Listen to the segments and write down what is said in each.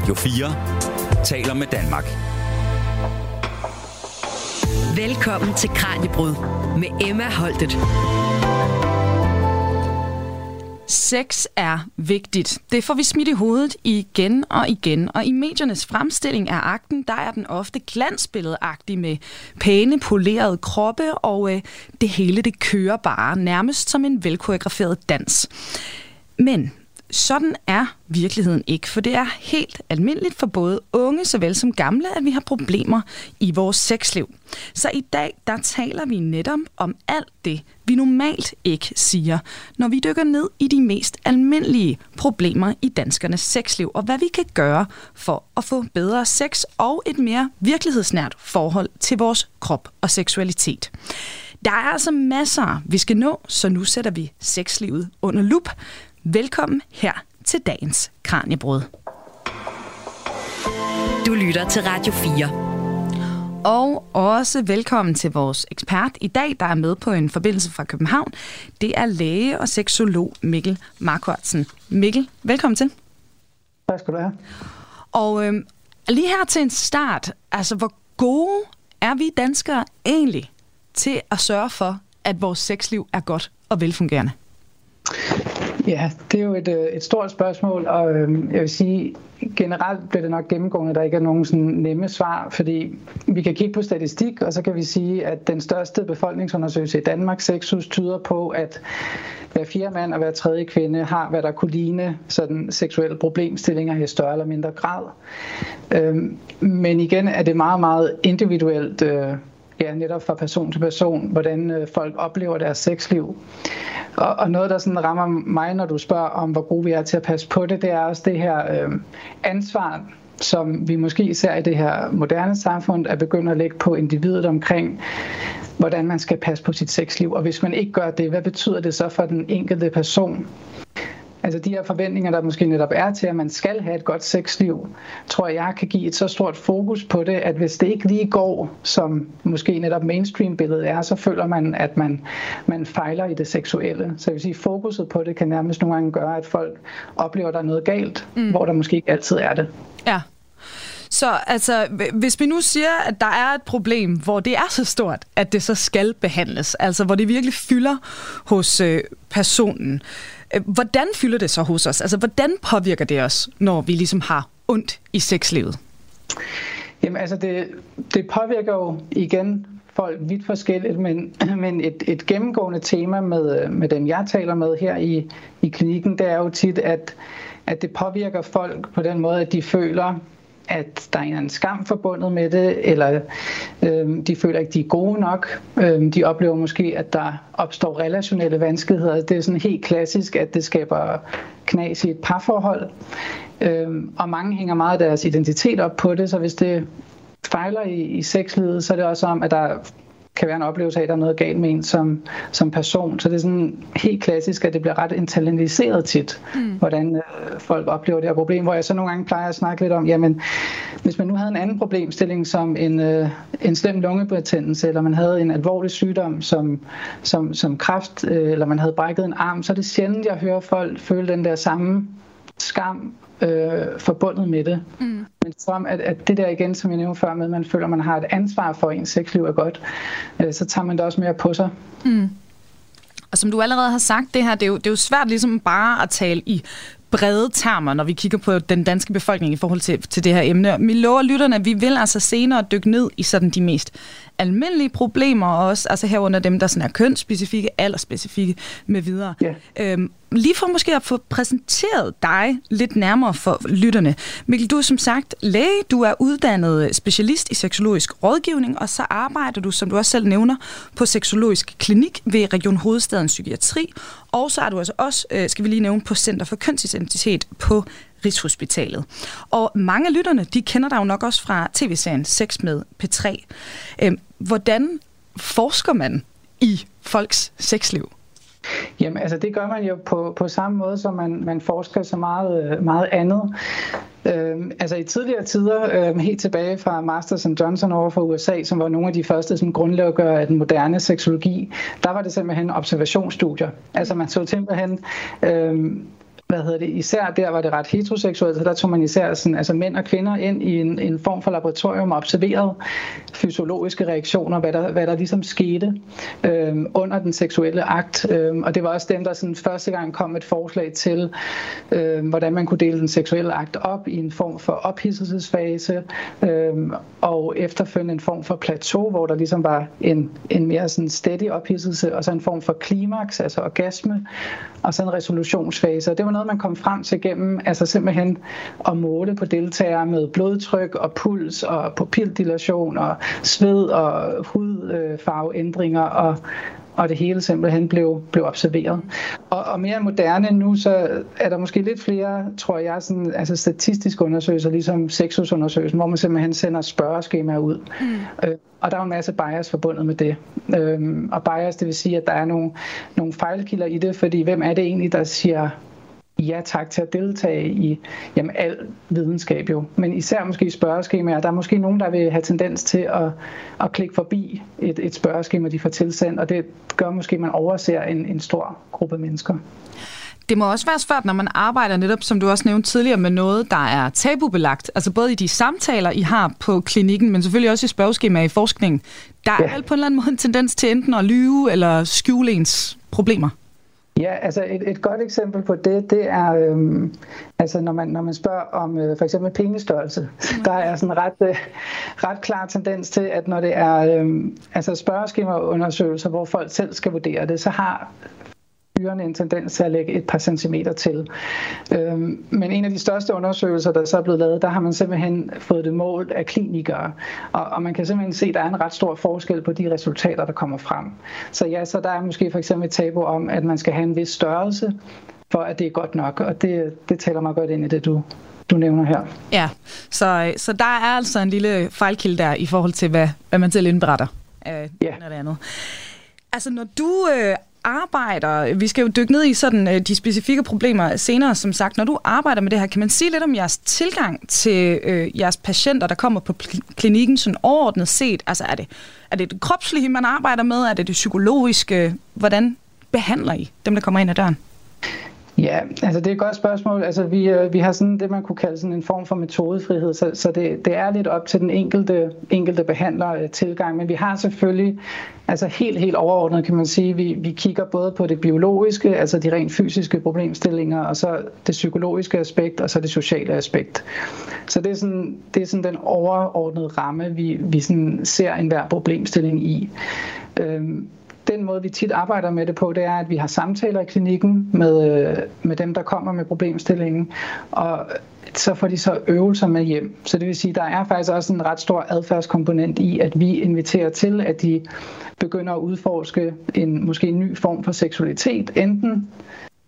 Radio 4 taler med Danmark. Velkommen til Kranjebrud med Emma Holtet. Sex er vigtigt. Det får vi smidt i hovedet igen og igen, og i mediernes fremstilling af akten, der er den ofte glansbilledagtig med pæne, polerede kroppe, og øh, det hele det kører bare nærmest som en velkoreograferet dans. Men sådan er virkeligheden ikke, for det er helt almindeligt for både unge såvel som gamle, at vi har problemer i vores sexliv. Så i dag, der taler vi netop om alt det, vi normalt ikke siger, når vi dykker ned i de mest almindelige problemer i danskernes sexliv, og hvad vi kan gøre for at få bedre sex og et mere virkelighedsnært forhold til vores krop og seksualitet. Der er altså masser, vi skal nå, så nu sætter vi sexlivet under lup. Velkommen her til dagens Kranjebrud. Du lytter til Radio 4. Og også velkommen til vores ekspert i dag, der er med på en forbindelse fra København. Det er læge og seksolog Mikkel Markvartsen. Mikkel, velkommen til. Tak skal du have. Og øh, lige her til en start, altså hvor gode er vi danskere egentlig til at sørge for, at vores sexliv er godt og velfungerende? Ja, det er jo et, øh, et stort spørgsmål, og øhm, jeg vil sige, generelt bliver det nok gennemgående, at der ikke er nogen sådan nemme svar, fordi vi kan kigge på statistik, og så kan vi sige, at den største befolkningsundersøgelse i Danmark, Sexus, tyder på, at hver fjerde mand og hver tredje kvinde har, hvad der kunne ligne sådan seksuelle problemstillinger i større eller mindre grad. Øhm, men igen er det meget, meget individuelt, øh, ja, netop fra person til person, hvordan øh, folk oplever deres sexliv. Og, og noget, der sådan rammer mig, når du spørger om, hvor gode vi er til at passe på det, det er også det her øh, ansvar, som vi måske ser i det her moderne samfund, at begyndt at lægge på individet omkring, hvordan man skal passe på sit sexliv. Og hvis man ikke gør det, hvad betyder det så for den enkelte person? Altså de her forventninger, der måske netop er til, at man skal have et godt sexliv, tror jeg kan give et så stort fokus på det, at hvis det ikke lige går, som måske netop mainstream-billedet er, så føler man, at man, man fejler i det seksuelle. Så jeg vil sige, fokuset på det kan nærmest nogle gange gøre, at folk oplever, at der er noget galt, mm. hvor der måske ikke altid er det. Ja. Så altså, hvis vi nu siger, at der er et problem, hvor det er så stort, at det så skal behandles, altså hvor det virkelig fylder hos øh, personen, øh, Øh, hvordan fylder det så hos os? Altså, hvordan påvirker det os, når vi ligesom har ondt i sexlivet? Jamen altså, det, det påvirker jo igen folk vidt forskelligt, men, men et, et gennemgående tema med, med dem, jeg taler med her i, i klinikken, det er jo tit, at, at det påvirker folk på den måde, at de føler, at der er en skam forbundet med det, eller øh, de føler ikke, de er gode nok. Øh, de oplever måske, at der opstår relationelle vanskeligheder. Det er sådan helt klassisk, at det skaber knas i et parforhold. Øh, og mange hænger meget af deres identitet op på det, så hvis det fejler i, i sexlivet, så er det også om, at der kan være en oplevelse af, at der er noget galt med en som, som person. Så det er sådan helt klassisk, at det bliver ret internaliseret tit, mm. hvordan øh, folk oplever det her problem, hvor jeg så nogle gange plejer at snakke lidt om, jamen, hvis man nu havde en anden problemstilling som en, øh, en slem lungebetændelse, eller man havde en alvorlig sygdom som, som, som kræft, øh, eller man havde brækket en arm, så er det sjældent, jeg hører folk føle den der samme skam øh, forbundet med det. Mm. Men som at, at det der igen, som jeg nævnte før med, at man føler, at man har et ansvar for, at ens sexliv er godt, øh, så tager man det også mere på sig. Mm. Og som du allerede har sagt, det her, det er jo, det er jo svært ligesom bare at tale i brede termer, når vi kigger på den danske befolkning i forhold til, til det her emne. Vi lover lytterne, at vi vil altså senere dykke ned i sådan de mest almindelige problemer også, altså herunder dem, der sådan er kønsspecifikke, aldersspecifikke med videre. Yeah. Øhm, lige for måske at få præsenteret dig lidt nærmere for lytterne. Mikkel, du er som sagt læge, du er uddannet specialist i seksologisk rådgivning, og så arbejder du, som du også selv nævner, på seksologisk klinik ved Region Hovedstadens Psykiatri, og så er du altså også, øh, skal vi lige nævne, på Center for Kønsidentitet på Rigshospitalet. Og mange af lytterne, de kender dig jo nok også fra tv-serien Sex med P3. Øhm, hvordan forsker man i folks sexliv? Jamen, altså det gør man jo på, på samme måde, som man, man forsker så meget, øh, meget andet. Øhm, altså i tidligere tider, øhm, helt tilbage fra Masters and Johnson over for USA, som var nogle af de første som grundlæggere af den moderne seksologi, der var det simpelthen observationsstudier. Altså man så simpelthen øhm, hvad hedder det, især der var det ret heteroseksuelt, så der tog man især sådan, altså mænd og kvinder ind i en, en form for laboratorium og observerede fysiologiske reaktioner, hvad der, hvad der ligesom skete øh, under den seksuelle akt. Øh, og det var også dem, der sådan første gang kom et forslag til, øh, hvordan man kunne dele den seksuelle akt op i en form for ophidselsesfase, øh, og efterfølgende en form for plateau, hvor der ligesom var en, en mere sådan steady ophidselse, og så en form for klimaks, altså orgasme, og så en resolutionsfase. Og det var noget, man kom frem til gennem, altså simpelthen at måle på deltagere med blodtryk og puls og pupildilation og sved og hudfarveændringer og og det hele simpelthen blev, blev observeret. Og, og mere moderne nu, så er der måske lidt flere, tror jeg, sådan, altså statistiske undersøgelser, ligesom sexusundersøgelsen, hvor man simpelthen sender spørgeskemaer ud. Mm. Øh, og der er en masse bias forbundet med det. Øhm, og bias, det vil sige, at der er nogle, nogle fejlkilder i det, fordi hvem er det egentlig, der siger ja tak til at deltage i jamen, al videnskab jo. Men især måske i spørgeskemaer. Der er måske nogen, der vil have tendens til at, at klikke forbi et, et spørgeskema, de får tilsendt, og det gør måske, at man overser en, en stor gruppe mennesker. Det må også være svært, når man arbejder netop, som du også nævnte tidligere, med noget, der er tabubelagt. Altså både i de samtaler, I har på klinikken, men selvfølgelig også i spørgeskemaer i forskningen. Der er ja. vel på en eller anden måde en tendens til enten at lyve eller skjule ens problemer. Ja, altså et, et godt eksempel på det, det er, øhm, altså når man, når man spørger om øh, for eksempel penestørrelse, mm. der er sådan ret, øh, ret klar tendens til, at når det er øhm, altså spørgeskemaundersøgelser, hvor folk selv skal vurdere det, så har dyrene en tendens til at lægge et par centimeter til. Øhm, men en af de største undersøgelser, der så er blevet lavet, der har man simpelthen fået det målt af klinikere. Og, og man kan simpelthen se, at der er en ret stor forskel på de resultater, der kommer frem. Så ja, så der er måske for eksempel et tabu om, at man skal have en vis størrelse, for at det er godt nok. Og det, det taler mig godt ind i det, du, du nævner her. Ja, så, så der er altså en lille fejlkilde der i forhold til, hvad, hvad man selv indberetter. Øh, ja. Det andet. Altså, når du øh, arbejder, vi skal jo dykke ned i sådan øh, de specifikke problemer senere, som sagt, når du arbejder med det her, kan man sige lidt om jeres tilgang til øh, jeres patienter, der kommer på klinikken sådan overordnet set? Altså er det, er det det kropslige, man arbejder med? Er det det psykologiske? Hvordan behandler I dem, der kommer ind ad døren? Ja, altså det er et godt spørgsmål. Altså vi, øh, vi har sådan det, man kunne kalde sådan en form for metodefrihed, så, så det, det er lidt op til den enkelte, enkelte behandler øh, tilgang, men vi har selvfølgelig, altså helt, helt overordnet kan man sige, vi, vi kigger både på det biologiske, altså de rent fysiske problemstillinger, og så det psykologiske aspekt, og så det sociale aspekt. Så det er sådan, det er sådan den overordnede ramme, vi, vi sådan ser enhver problemstilling i. Øhm, den måde, vi tit arbejder med det på, det er, at vi har samtaler i klinikken med, øh, med dem, der kommer med problemstillingen, og så får de så øvelser med hjem. Så det vil sige, der er faktisk også en ret stor adfærdskomponent i, at vi inviterer til, at de begynder at udforske en måske en ny form for seksualitet, enten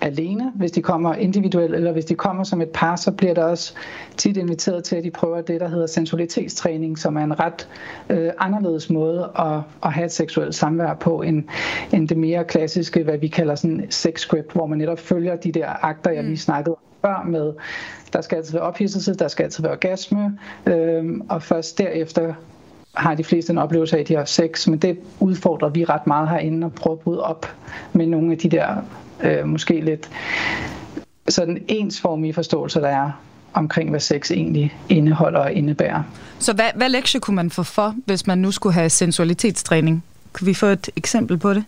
alene, hvis de kommer individuelt, eller hvis de kommer som et par, så bliver der også tit inviteret til, at de prøver det, der hedder sensualitetstræning, som er en ret øh, anderledes måde at, at have et seksuelt samvær på, end, end det mere klassiske, hvad vi kalder sådan sex script, hvor man netop følger de der akter, jeg lige mm. snakkede om før med, der skal altid være ophidselse, der skal altid være orgasme, øh, og først derefter har de fleste en oplevelse af, at de har sex, men det udfordrer vi ret meget herinde og prøver at bryde op med nogle af de der øh, måske lidt sådan ensformige forståelser, der er omkring, hvad sex egentlig indeholder og indebærer. Så hvad, hvad lektie kunne man få for, hvis man nu skulle have sensualitetstræning? Kan vi få et eksempel på det?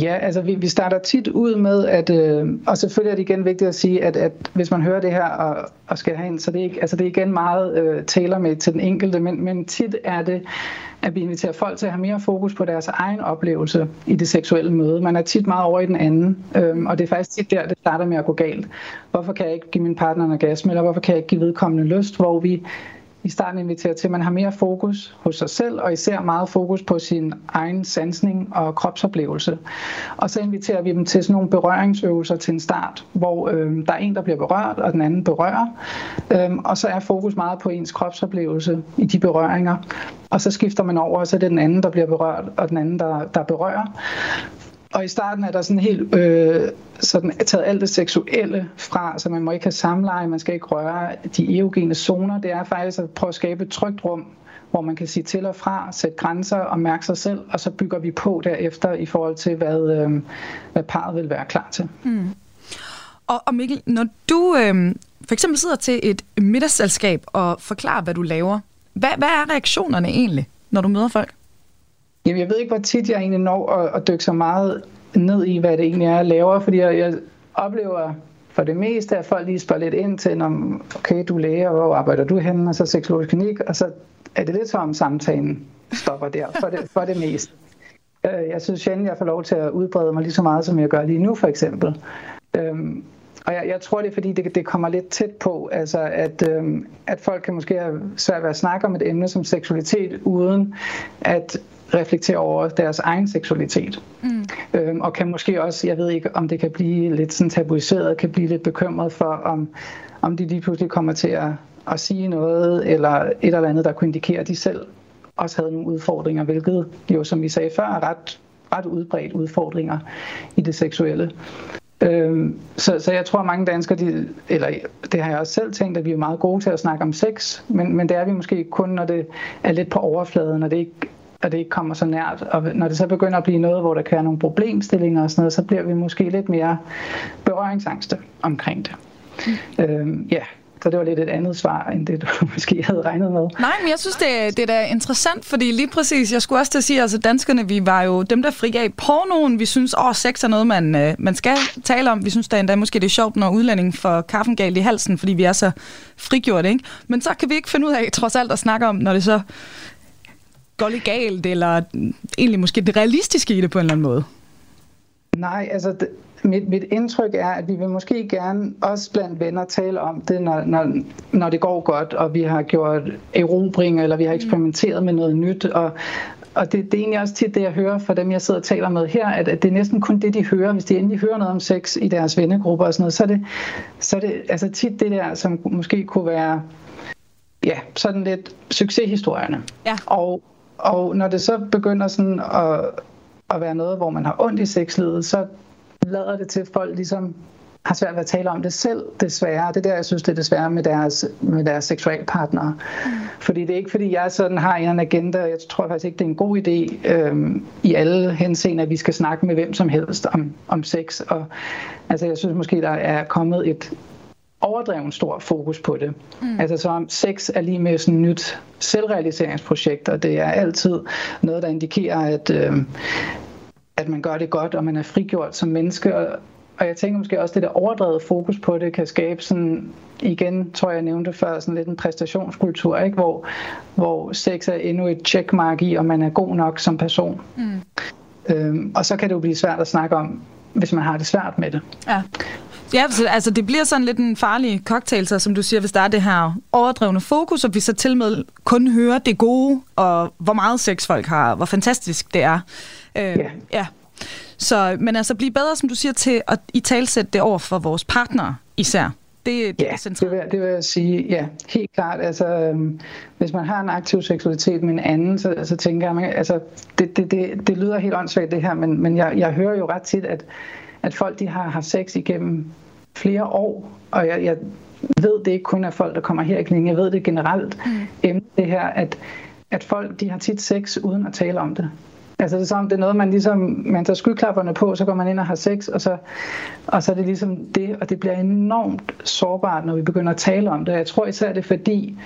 Ja, altså vi, vi starter tit ud med, at, øh, og selvfølgelig er det igen vigtigt at sige, at, at hvis man hører det her og, og skal have ind, så det er, ikke, altså det er igen meget øh, taler med til den enkelte, men, men tit er det, at vi inviterer folk til at have mere fokus på deres egen oplevelse i det seksuelle møde. Man er tit meget over i den anden, øh, og det er faktisk tit der, det starter med at gå galt. Hvorfor kan jeg ikke give min partner en orgasme, eller hvorfor kan jeg ikke give vedkommende lyst, hvor vi i starten inviterer til, at man har mere fokus hos sig selv, og især meget fokus på sin egen sansning og kropsoplevelse. Og så inviterer vi dem til sådan nogle berøringsøvelser til en start, hvor øh, der er en, der bliver berørt, og den anden berører. Øh, og så er fokus meget på ens kropsoplevelse i de berøringer. Og så skifter man over, og så er det den anden, der bliver berørt, og den anden, der, der berører. Og i starten er der sådan helt øh, sådan taget alt det seksuelle fra, så man må ikke have samleje, man skal ikke røre de erogene zoner. Det er faktisk at prøve at skabe et trygt rum, hvor man kan sige til og fra, sætte grænser og mærke sig selv, og så bygger vi på derefter i forhold til, hvad, øh, hvad parret vil være klar til. Mm. Og, og Mikkel, når du øh, for eksempel sidder til et middagsselskab og forklarer, hvad du laver, hvad, hvad er reaktionerne egentlig, når du møder folk? Jamen, jeg ved ikke, hvor tit jeg egentlig når at, at dykke så meget ned i, hvad det egentlig er, jeg laver, fordi jeg, jeg oplever for det meste, at folk lige spørger lidt ind til, om okay, du er læge, hvor arbejder du henne, og så seksologisk klinik, og så er det lidt som samtalen stopper der, for det, for det meste. Øh, jeg synes sjældent, jeg får lov til at udbrede mig lige så meget, som jeg gør lige nu, for eksempel. Øhm, og jeg, jeg tror, det er fordi, det, det kommer lidt tæt på, altså at, øhm, at folk kan måske have svært ved at snakke om et emne som seksualitet, uden at reflektere over deres egen seksualitet. Mm. Øhm, og kan måske også, jeg ved ikke, om det kan blive lidt sådan tabuiseret, kan blive lidt bekymret for, om, om de lige pludselig kommer til at, at sige noget, eller et eller andet, der kunne indikere, at de selv også havde nogle udfordringer, hvilket jo, som vi sagde før, er ret, ret udbredt udfordringer i det seksuelle. Øhm, så, så jeg tror, at mange danskere, de, eller det har jeg også selv tænkt, at vi er meget gode til at snakke om sex, men, men det er vi måske kun, når det er lidt på overfladen, når det ikke og det ikke kommer så nært. Og når det så begynder at blive noget, hvor der kan være nogle problemstillinger og sådan noget, så bliver vi måske lidt mere berøringsangste omkring det. Mm. Øhm, ja, så det var lidt et andet svar, end det du måske havde regnet med. Nej, men jeg synes, det, det er da interessant, fordi lige præcis, jeg skulle også til at sige, altså danskerne, vi var jo dem, der frigav pornoen. Vi synes, åh, sex er noget, man, øh, man skal tale om. Vi synes da endda måske, det er sjovt, når udlændingen får kaffen galt i halsen, fordi vi er så frigjort, ikke? Men så kan vi ikke finde ud af, trods alt, at snakke om, når det så går lidt galt, eller egentlig måske det realistiske i det på en eller anden måde? Nej, altså det, mit, mit indtryk er, at vi vil måske gerne også blandt venner tale om det, når, når, når det går godt, og vi har gjort erobring, eller vi har eksperimenteret med noget nyt, og, og det, det er egentlig også tit det, jeg hører fra dem, jeg sidder og taler med her, at, at det er næsten kun det, de hører. Hvis de endelig hører noget om sex i deres vennegrupper og sådan noget, så er det, så er det altså tit det der, som måske kunne være ja, sådan lidt succeshistorierne. Ja. Og, og når det så begynder sådan at, at være noget, hvor man har ondt i sexlivet, så lader det til, at folk ligesom har svært ved at tale om det selv, desværre. Det er der, jeg synes, det er desværre med deres, med deres seksualpartnere. Mm. Fordi det er ikke, fordi jeg sådan har en agenda. Jeg tror faktisk ikke, det er en god idé øhm, i alle henseender, at vi skal snakke med hvem som helst om, om sex. Og, altså, jeg synes måske, der er kommet et, overdreven stor fokus på det. Mm. Altså så om sex er lige med sådan et nyt selvrealiseringsprojekt, og det er altid noget, der indikerer, at, øh, at man gør det godt, og man er frigjort som menneske. Og, og jeg tænker måske også, at det der overdrevet fokus på det kan skabe sådan, igen, tror jeg nævnte før, sådan lidt en præstationskultur, ikke? Hvor, hvor sex er endnu et checkmark i, om man er god nok som person. Mm. Øhm, og så kan det jo blive svært at snakke om, hvis man har det svært med det. Ja. Ja, altså det bliver sådan lidt en farlig cocktail, så, som du siger, hvis der er det her overdrevne fokus, og vi så til med kun hører det gode, og hvor meget sex folk har, hvor fantastisk det er. Øh, yeah. Ja. Så, men altså blive bedre, som du siger, til at i talsætte det over for vores partnere især. Det, det ja, er centralt. Det vil, det vil jeg sige, ja, helt klart. Altså, øhm, hvis man har en aktiv seksualitet med en anden, så, så tænker jeg, man, altså, det, det, det, det lyder helt åndssvagt det her, men, men jeg, jeg hører jo ret tit, at at folk de har haft sex igennem flere år, og jeg, jeg ved det ikke kun af folk, der kommer her i klinikken, jeg ved det generelt, mm. emne det her, at, at folk de har tit sex uden at tale om det. Altså det er som, det er noget, man ligesom, man tager skyklapperne på, så går man ind og har sex, og så, og så er det ligesom det, og det bliver enormt sårbart, når vi begynder at tale om det. Jeg tror især, det er fordi,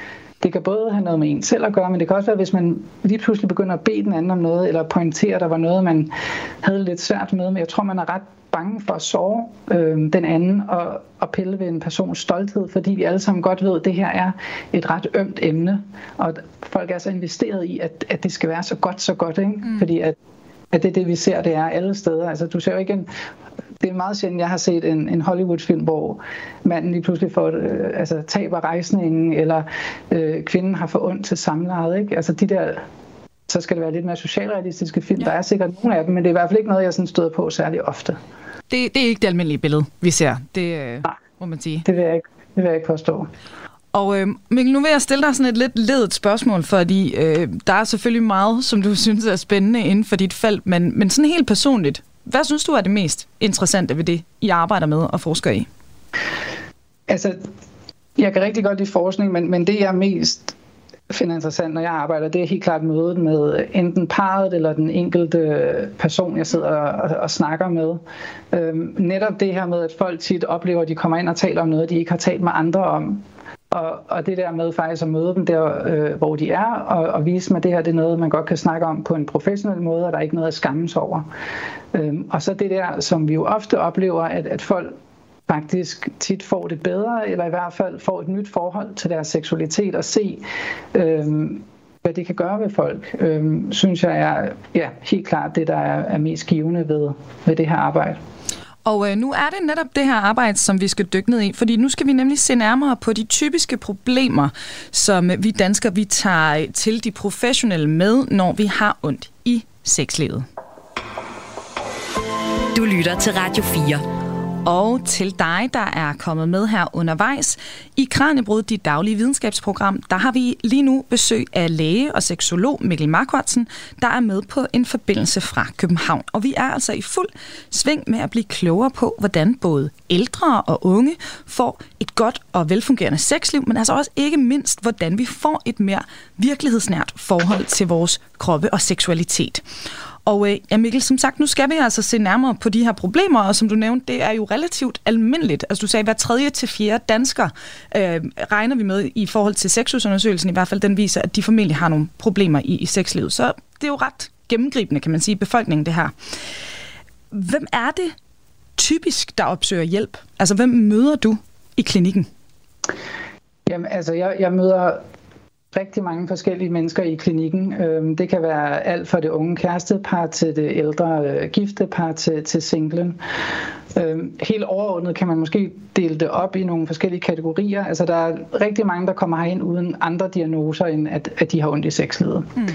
det kan både have noget med en selv at gøre, men det kan også være, hvis man lige pludselig begynder at bede den anden om noget, eller pointere, at der var noget, man havde lidt svært med. Men jeg tror, man er ret bange for at sove øh, den anden og, og pille ved en persons stolthed, fordi vi alle sammen godt ved, at det her er et ret ømt emne, og folk er så investeret i, at, at det skal være så godt, så godt, ikke? Mm. fordi at, at det er det, vi ser, det er alle steder. Altså, du ser jo ikke en, det er meget sjældent, jeg har set en, en Hollywood-film, hvor manden lige pludselig får, øh, altså, taber rejsningen, eller øh, kvinden har for ondt til samlejet. Ikke? Altså de der så skal det være lidt mere socialrealistiske film. Ja. Der er sikkert nogle af dem, men det er i hvert fald ikke noget, jeg sådan støder på særlig ofte. Det, det er ikke det almindelige billede, vi ser. Det øh, Nej, må man sige. Det vil jeg ikke, det vil jeg ikke forstå. Og øh, Mikkel, nu vil jeg stille dig sådan et lidt ledet spørgsmål, fordi øh, der er selvfølgelig meget, som du synes er spændende inden for dit felt, men, men sådan helt personligt, hvad synes du er det mest interessante ved det, I arbejder med og forsker i? Altså, jeg kan rigtig godt lide forskning, men, men det jeg er mest finder interessant, når jeg arbejder, det er helt klart mødet med enten parret eller den enkelte person, jeg sidder og, og snakker med. Øhm, netop det her med, at folk tit oplever, at de kommer ind og taler om noget, de ikke har talt med andre om. Og, og det der med faktisk at møde dem der, øh, hvor de er, og, og vise mig, at det her det er noget, man godt kan snakke om på en professionel måde, og der er ikke noget at skammes over. Øhm, og så det der, som vi jo ofte oplever, at, at folk faktisk tit får det bedre, eller i hvert fald får et nyt forhold til deres seksualitet, og se, øhm, hvad det kan gøre ved folk, øhm, synes jeg er ja, helt klart det, der er, er mest givende ved, ved det her arbejde. Og øh, nu er det netop det her arbejde, som vi skal dykke ned i, fordi nu skal vi nemlig se nærmere på de typiske problemer, som vi danskere vi tager til de professionelle med, når vi har ondt i sexlivet. Du lytter til Radio 4 og til dig, der er kommet med her undervejs. I Kranjebrud, dit daglige videnskabsprogram, der har vi lige nu besøg af læge og seksolog Mikkel Markvartsen, der er med på en forbindelse fra København. Og vi er altså i fuld sving med at blive klogere på, hvordan både ældre og unge får et godt og velfungerende sexliv, men altså også ikke mindst, hvordan vi får et mere virkelighedsnært forhold til vores kroppe og seksualitet. Og øh, ja, Mikkel, som sagt, nu skal vi altså se nærmere på de her problemer, og som du nævnte, det er jo relativt almindeligt. Altså du sagde, hver tredje til fjerde dansker øh, regner vi med i forhold til sexusundersøgelsen, i hvert fald den viser, at de formentlig har nogle problemer i, i sexlivet. Så det er jo ret gennemgribende, kan man sige, befolkningen det her. Hvem er det typisk, der opsøger hjælp? Altså, hvem møder du i klinikken? Jamen, altså, jeg, jeg møder rigtig mange forskellige mennesker i klinikken. Øhm, det kan være alt fra det unge kærestepar til det ældre øh, giftepar til, til singlen. Øhm, helt overordnet kan man måske dele det op i nogle forskellige kategorier. Altså der er rigtig mange, der kommer herind uden andre diagnoser, end at, at de har ondt i sexlivet. Mm.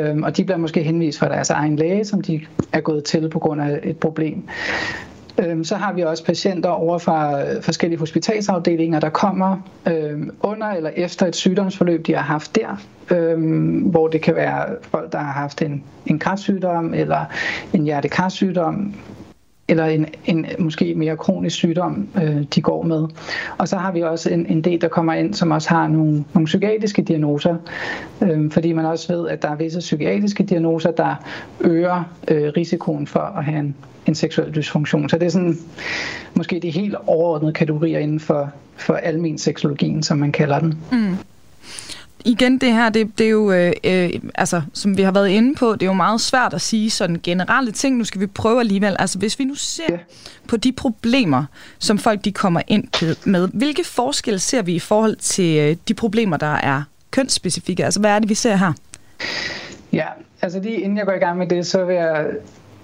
Øhm, og de bliver måske henvist fra deres egen læge, som de er gået til på grund af et problem. Øhm, så har vi også patienter over fra øh, forskellige hospitalsafdelinger, der kommer øhm, under eller efter et sygdomsforløb, de har haft der, øhm, hvor det kan være folk, der har haft en, en kræftsygdom eller en hjertekarsygdom, eller en, en måske mere kronisk sygdom, øh, de går med. Og så har vi også en, en del, der kommer ind, som også har nogle, nogle psykiatriske diagnoser, øh, fordi man også ved, at der er visse psykiatriske diagnoser, der øger øh, risikoen for at have en, en seksuel dysfunktion. Så det er sådan måske de helt overordnede kategorier inden for, for almen seksologien, som man kalder den. Mm igen, det her, det, det er jo, øh, øh, altså, som vi har været inde på, det er jo meget svært at sige sådan generelle ting. Nu skal vi prøve alligevel. Altså, hvis vi nu ser ja. på de problemer, som folk de kommer ind med, hvilke forskelle ser vi i forhold til øh, de problemer, der er kønsspecifikke? Altså, hvad er det, vi ser her? Ja, altså lige inden jeg går i gang med det, så vil jeg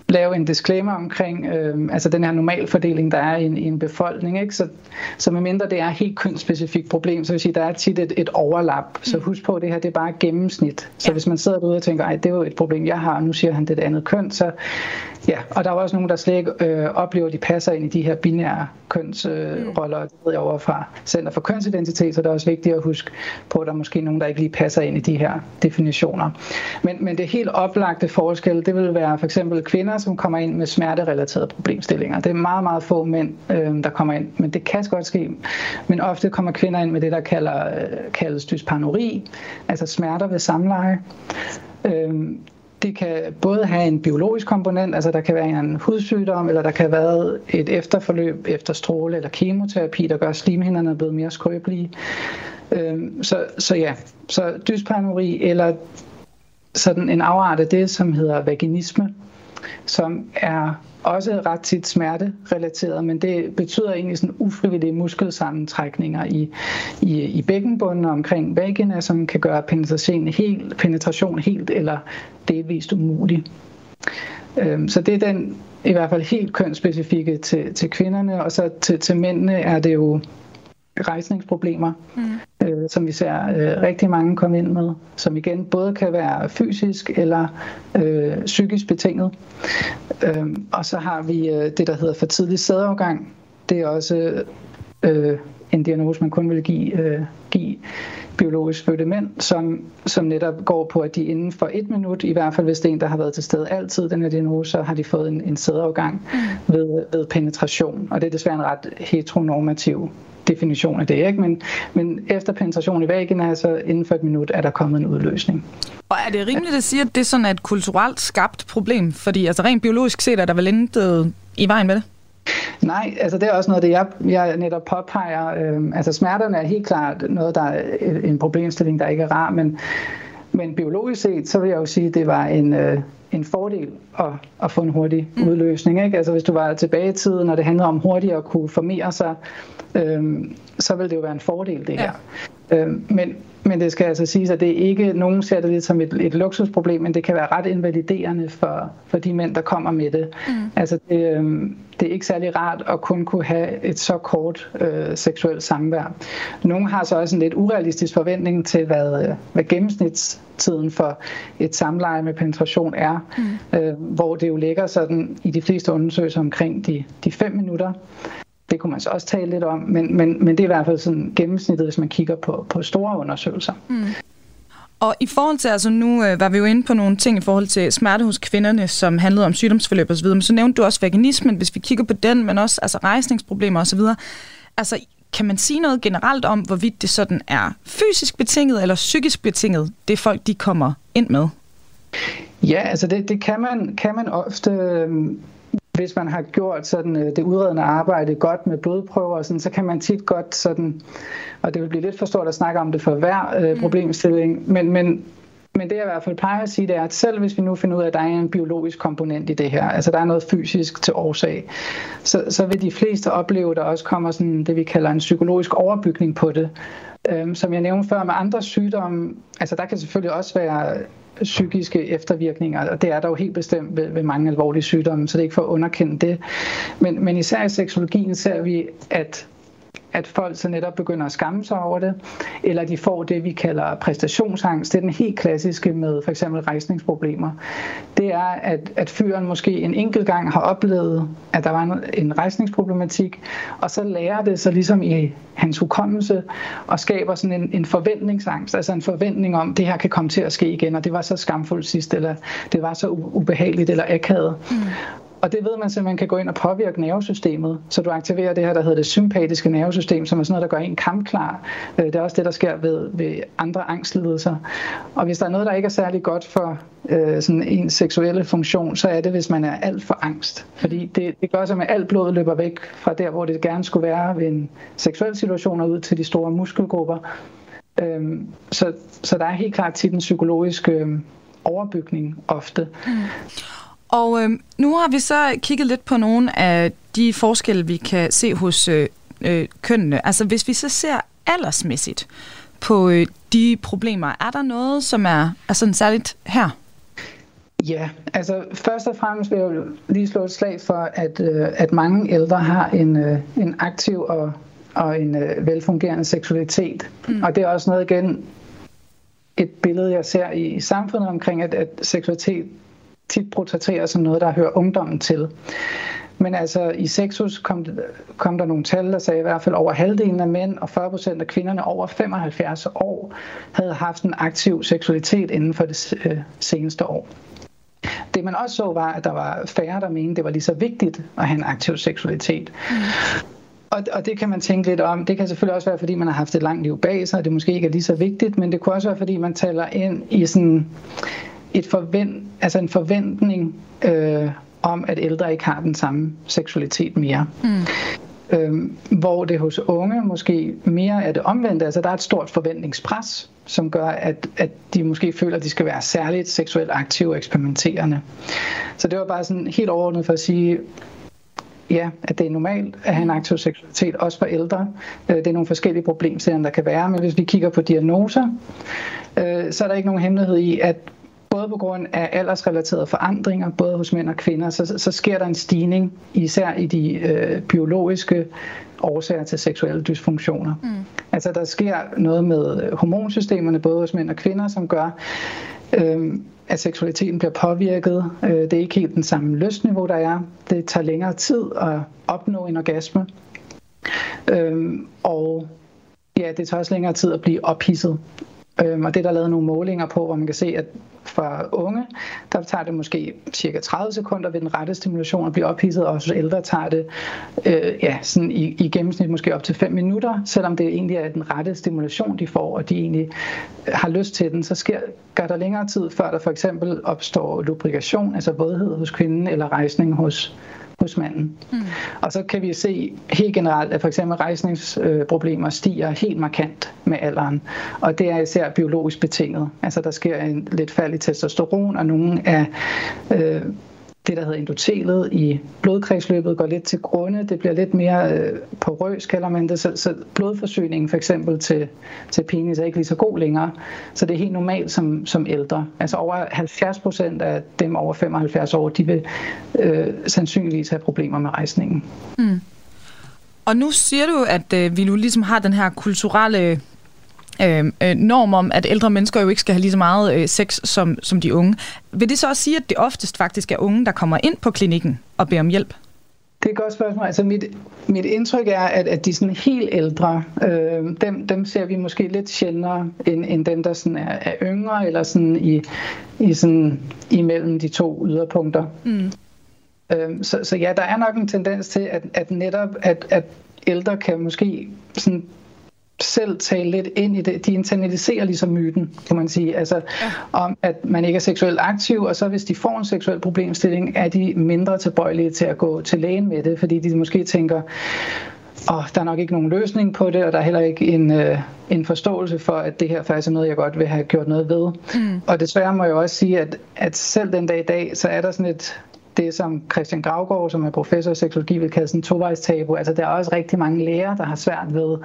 lave en disclaimer omkring øh, altså den her normalfordeling, der er i en, i en befolkning. Ikke? Så, så medmindre det er et helt kønsspecifikt problem, så vil sige, der er tit et, et overlap. Så mm. husk på, at det her det er bare gennemsnit. Så ja. hvis man sidder derude og tænker, at det er jo et problem, jeg har, og nu siger han det et andet køn, så ja. Og der er også nogen, der slet ikke øh, oplever, at de passer ind i de her binære kønsroller. Øh, mm. Det ved jeg over fra Center for Kønsidentitet, så det er også vigtigt at huske på, at der er måske nogen, der ikke lige passer ind i de her definitioner. Men, men det helt oplagte forskel, det vil være for eksempel kvinder, som kommer ind med smerterelaterede problemstillinger. Det er meget, meget få mænd, øh, der kommer ind, men det kan godt ske. Men ofte kommer kvinder ind med det, der kalder, øh, kaldes dysparnori, altså smerter ved samleje. Øh, det kan både have en biologisk komponent, altså der kan være en hudsygdom, eller der kan være et efterforløb efter stråle eller kemoterapi, der gør, slimhinderne blevet mere skrøbelige. Øhm, så, så ja, så dysparnori eller sådan en afart af det, som hedder vaginisme, som er også ret tit smerterelateret, men det betyder egentlig sådan ufrivillige muskelsammentrækninger i, i, i bækkenbunden og omkring vagina, som kan gøre penetration helt, penetration helt eller delvist umulig. Øhm, så det er den i hvert fald helt kønsspecifikke til, til kvinderne, og så til, til mændene er det jo rejsningsproblemer, mm øh, som vi ser øh, rigtig mange komme ind med, som igen både kan være fysisk eller øh, psykisk betinget. Øh, og så har vi øh, det, der hedder for tidlig sædafgang. Det er også øh, en diagnose, man kun vil give, øh, give biologisk fødte mænd, som, som netop går på, at de inden for et minut, i hvert fald hvis det er en, der har været til stede altid, den her diagnose, så har de fået en, en sædafgang mm. ved, ved penetration. Og det er desværre en ret heteronormativ definition af det, ikke? Men, men efter penetration i væggen, altså inden for et minut, er der kommet en udløsning. Og er det rimeligt at sige, at det er sådan et kulturelt skabt problem? Fordi altså rent biologisk set er der vel intet i vejen med det? Nej, altså det er også noget, det jeg, jeg netop påpeger. Øh, altså smerterne er helt klart noget, der er en problemstilling, der ikke er rar, men, men biologisk set, så vil jeg jo sige, at det var en, øh, en fordel at, at få en hurtig mm. udløsning. Ikke? Altså hvis du var tilbage i tiden, og det handlede om hurtigt at kunne formere sig, øh, så vil det jo være en fordel, det ja. her. Øh, men, men det skal altså siges, at det ikke, nogen ser det lidt som et, et luksusproblem, men det kan være ret invaliderende for, for de mænd, der kommer med det. Mm. Altså det, øh, det er ikke særlig rart at kun kunne have et så kort øh, seksuelt samvær. Nogle har så også en lidt urealistisk forventning til, hvad, hvad gennemsnitstiden for et samleje med penetration er, mm. øh, hvor det jo ligger sådan i de fleste undersøgelser omkring de, de fem minutter. Det kunne man så også tale lidt om, men, men, men det er i hvert fald sådan gennemsnittet, hvis man kigger på, på store undersøgelser. Mm. Og i forhold til, altså nu øh, var vi jo inde på nogle ting i forhold til smerte hos kvinderne, som handlede om sygdomsforløb osv., men så nævnte du også vaginismen, hvis vi kigger på den, men også altså rejsningsproblemer osv. Altså, kan man sige noget generelt om, hvorvidt det sådan er fysisk betinget eller psykisk betinget, det folk de kommer ind med? Ja, altså det, det kan, man, kan man ofte øhm, hvis man har gjort sådan, øh, det udredende arbejde godt med blodprøver, sådan, så kan man tit godt sådan, og det vil blive lidt for stort at snakke om det for hver øh, mm. problemstilling, men, men men det jeg i hvert fald plejer at sige, det er, at selv hvis vi nu finder ud af, at der er en biologisk komponent i det her, altså der er noget fysisk til årsag, så, så vil de fleste opleve, at der også kommer sådan det, vi kalder en psykologisk overbygning på det. Øhm, som jeg nævnte før med andre sygdomme, altså der kan selvfølgelig også være psykiske eftervirkninger, og det er der jo helt bestemt ved, ved mange alvorlige sygdomme, så det er ikke for at underkende det. Men, men især i seksologien ser vi, at at folk så netop begynder at skamme sig over det, eller de får det, vi kalder præstationsangst. Det er den helt klassiske med for eksempel rejsningsproblemer. Det er, at, at fyren måske en enkelt gang har oplevet, at der var en, en rejsningsproblematik, og så lærer det sig ligesom i hans hukommelse, og skaber sådan en, en forventningsangst, altså en forventning om, at det her kan komme til at ske igen, og det var så skamfuldt sidst, eller det var så ubehageligt eller akavet. Mm. Og det ved man simpelthen kan gå ind og påvirke nervesystemet, så du aktiverer det her, der hedder det sympatiske nervesystem, som er sådan noget, der gør en kampklar. Øh, det er også det, der sker ved, ved andre angstlidelser. Og hvis der er noget, der ikke er særlig godt for øh, sådan en seksuelle funktion, så er det, hvis man er alt for angst. Fordi det, det gør så, at alt blod løber væk fra der, hvor det gerne skulle være ved en seksuel situation og ud til de store muskelgrupper. Øhm, så, så der er helt klart tit en psykologisk øh, overbygning ofte. Mm. Og øh, nu har vi så kigget lidt på nogle af de forskelle, vi kan se hos øh, øh, kønnene. Altså hvis vi så ser aldersmæssigt på øh, de problemer, er der noget, som er, er sådan særligt her? Ja, altså først og fremmest vil jeg lige slå et slag for, at, øh, at mange ældre har en, øh, en aktiv og, og en øh, velfungerende seksualitet. Mm. Og det er også noget igen, et billede, jeg ser i, i samfundet omkring, at, at seksualitet tit portrætteres som noget, der hører ungdommen til. Men altså i Sexus kom, kom der nogle tal, der sagde i hvert fald over halvdelen af mænd og 40 procent af kvinderne over 75 år havde haft en aktiv seksualitet inden for det øh, seneste år. Det man også så var, at der var færre, der mente, det var lige så vigtigt at have en aktiv seksualitet. Mm. Og, og det kan man tænke lidt om. Det kan selvfølgelig også være, fordi man har haft et langt liv bag sig, og det måske ikke er lige så vigtigt, men det kunne også være, fordi man taler ind i sådan et forvent, altså en forventning øh, om, at ældre ikke har den samme seksualitet mere. Mm. Øhm, hvor det hos unge måske mere er det omvendte, altså der er et stort forventningspres, som gør, at, at de måske føler, at de skal være særligt seksuelt aktive og eksperimenterende. Så det var bare sådan helt overordnet for at sige, ja, at det er normalt at have en aktiv seksualitet, også for ældre. Øh, det er nogle forskellige problemstillinger, der kan være, men hvis vi kigger på diagnoser, øh, så er der ikke nogen hemmelighed i, at både på grund af aldersrelaterede forandringer, både hos mænd og kvinder, så, så sker der en stigning, især i de øh, biologiske årsager til seksuelle dysfunktioner. Mm. Altså der sker noget med hormonsystemerne, både hos mænd og kvinder, som gør, øh, at seksualiteten bliver påvirket. Øh, det er ikke helt den samme lystniveau, der er. Det tager længere tid at opnå en orgasme. Øh, og ja, det tager også længere tid at blive ophidset Øhm, og det er der lavet nogle målinger på, hvor man kan se, at for unge, der tager det måske cirka 30 sekunder ved den rette stimulation at blive ophidset, og hos ældre tager det øh, ja, sådan i, i gennemsnit måske op til 5 minutter, selvom det egentlig er den rette stimulation, de får, og de egentlig har lyst til den, så sker, gør der længere tid, før der for eksempel opstår lubrikation, altså vådhed hos kvinden, eller rejsning hos, hos manden. Mm. Og så kan vi se helt generelt, at for eksempel rejsningsproblemer stiger helt markant med alderen. Og det er især biologisk betinget. Altså der sker en lidt fald i testosteron, og nogle af øh, det, der hedder endotelet i blodkredsløbet, går lidt til grunde. Det bliver lidt mere øh, porøs, kalder man det. Så, så blodforsyningen for eksempel til, til penis er ikke lige så god længere. Så det er helt normalt som, som ældre. Altså over 70 procent af dem over 75 år, de vil øh, sandsynligvis have problemer med rejsningen. Mm. Og nu siger du, at øh, vi nu ligesom har den her kulturelle øh, norm om, at ældre mennesker jo ikke skal have lige så meget øh, sex som, som de unge. Vil det så også sige, at det oftest faktisk er unge, der kommer ind på klinikken og beder om hjælp? Det er et godt spørgsmål. Altså mit, mit indtryk er, at, at de sådan helt ældre, øh, dem, dem ser vi måske lidt sjældnere end, end dem, der sådan er, er yngre, eller sådan i, i sådan imellem de to yderpunkter. Mm. Øh, så, så ja, der er nok en tendens til, at, at netop at, at ældre kan måske sådan selv tale lidt ind i det. De internaliserer ligesom myten, kan man sige, altså ja. om, at man ikke er seksuelt aktiv, og så hvis de får en seksuel problemstilling, er de mindre tilbøjelige til at gå til lægen med det, fordi de måske tænker, og der er nok ikke nogen løsning på det, og der er heller ikke en, øh, en forståelse for, at det her faktisk er noget, jeg godt vil have gjort noget ved. Mm. Og desværre må jeg også sige, at, at selv den dag i dag, så er der sådan et, det, som Christian Gravgaard, som er professor i seksuologi, vil kalde sådan tovejstabu. Altså, der er også rigtig mange læger, der har svært ved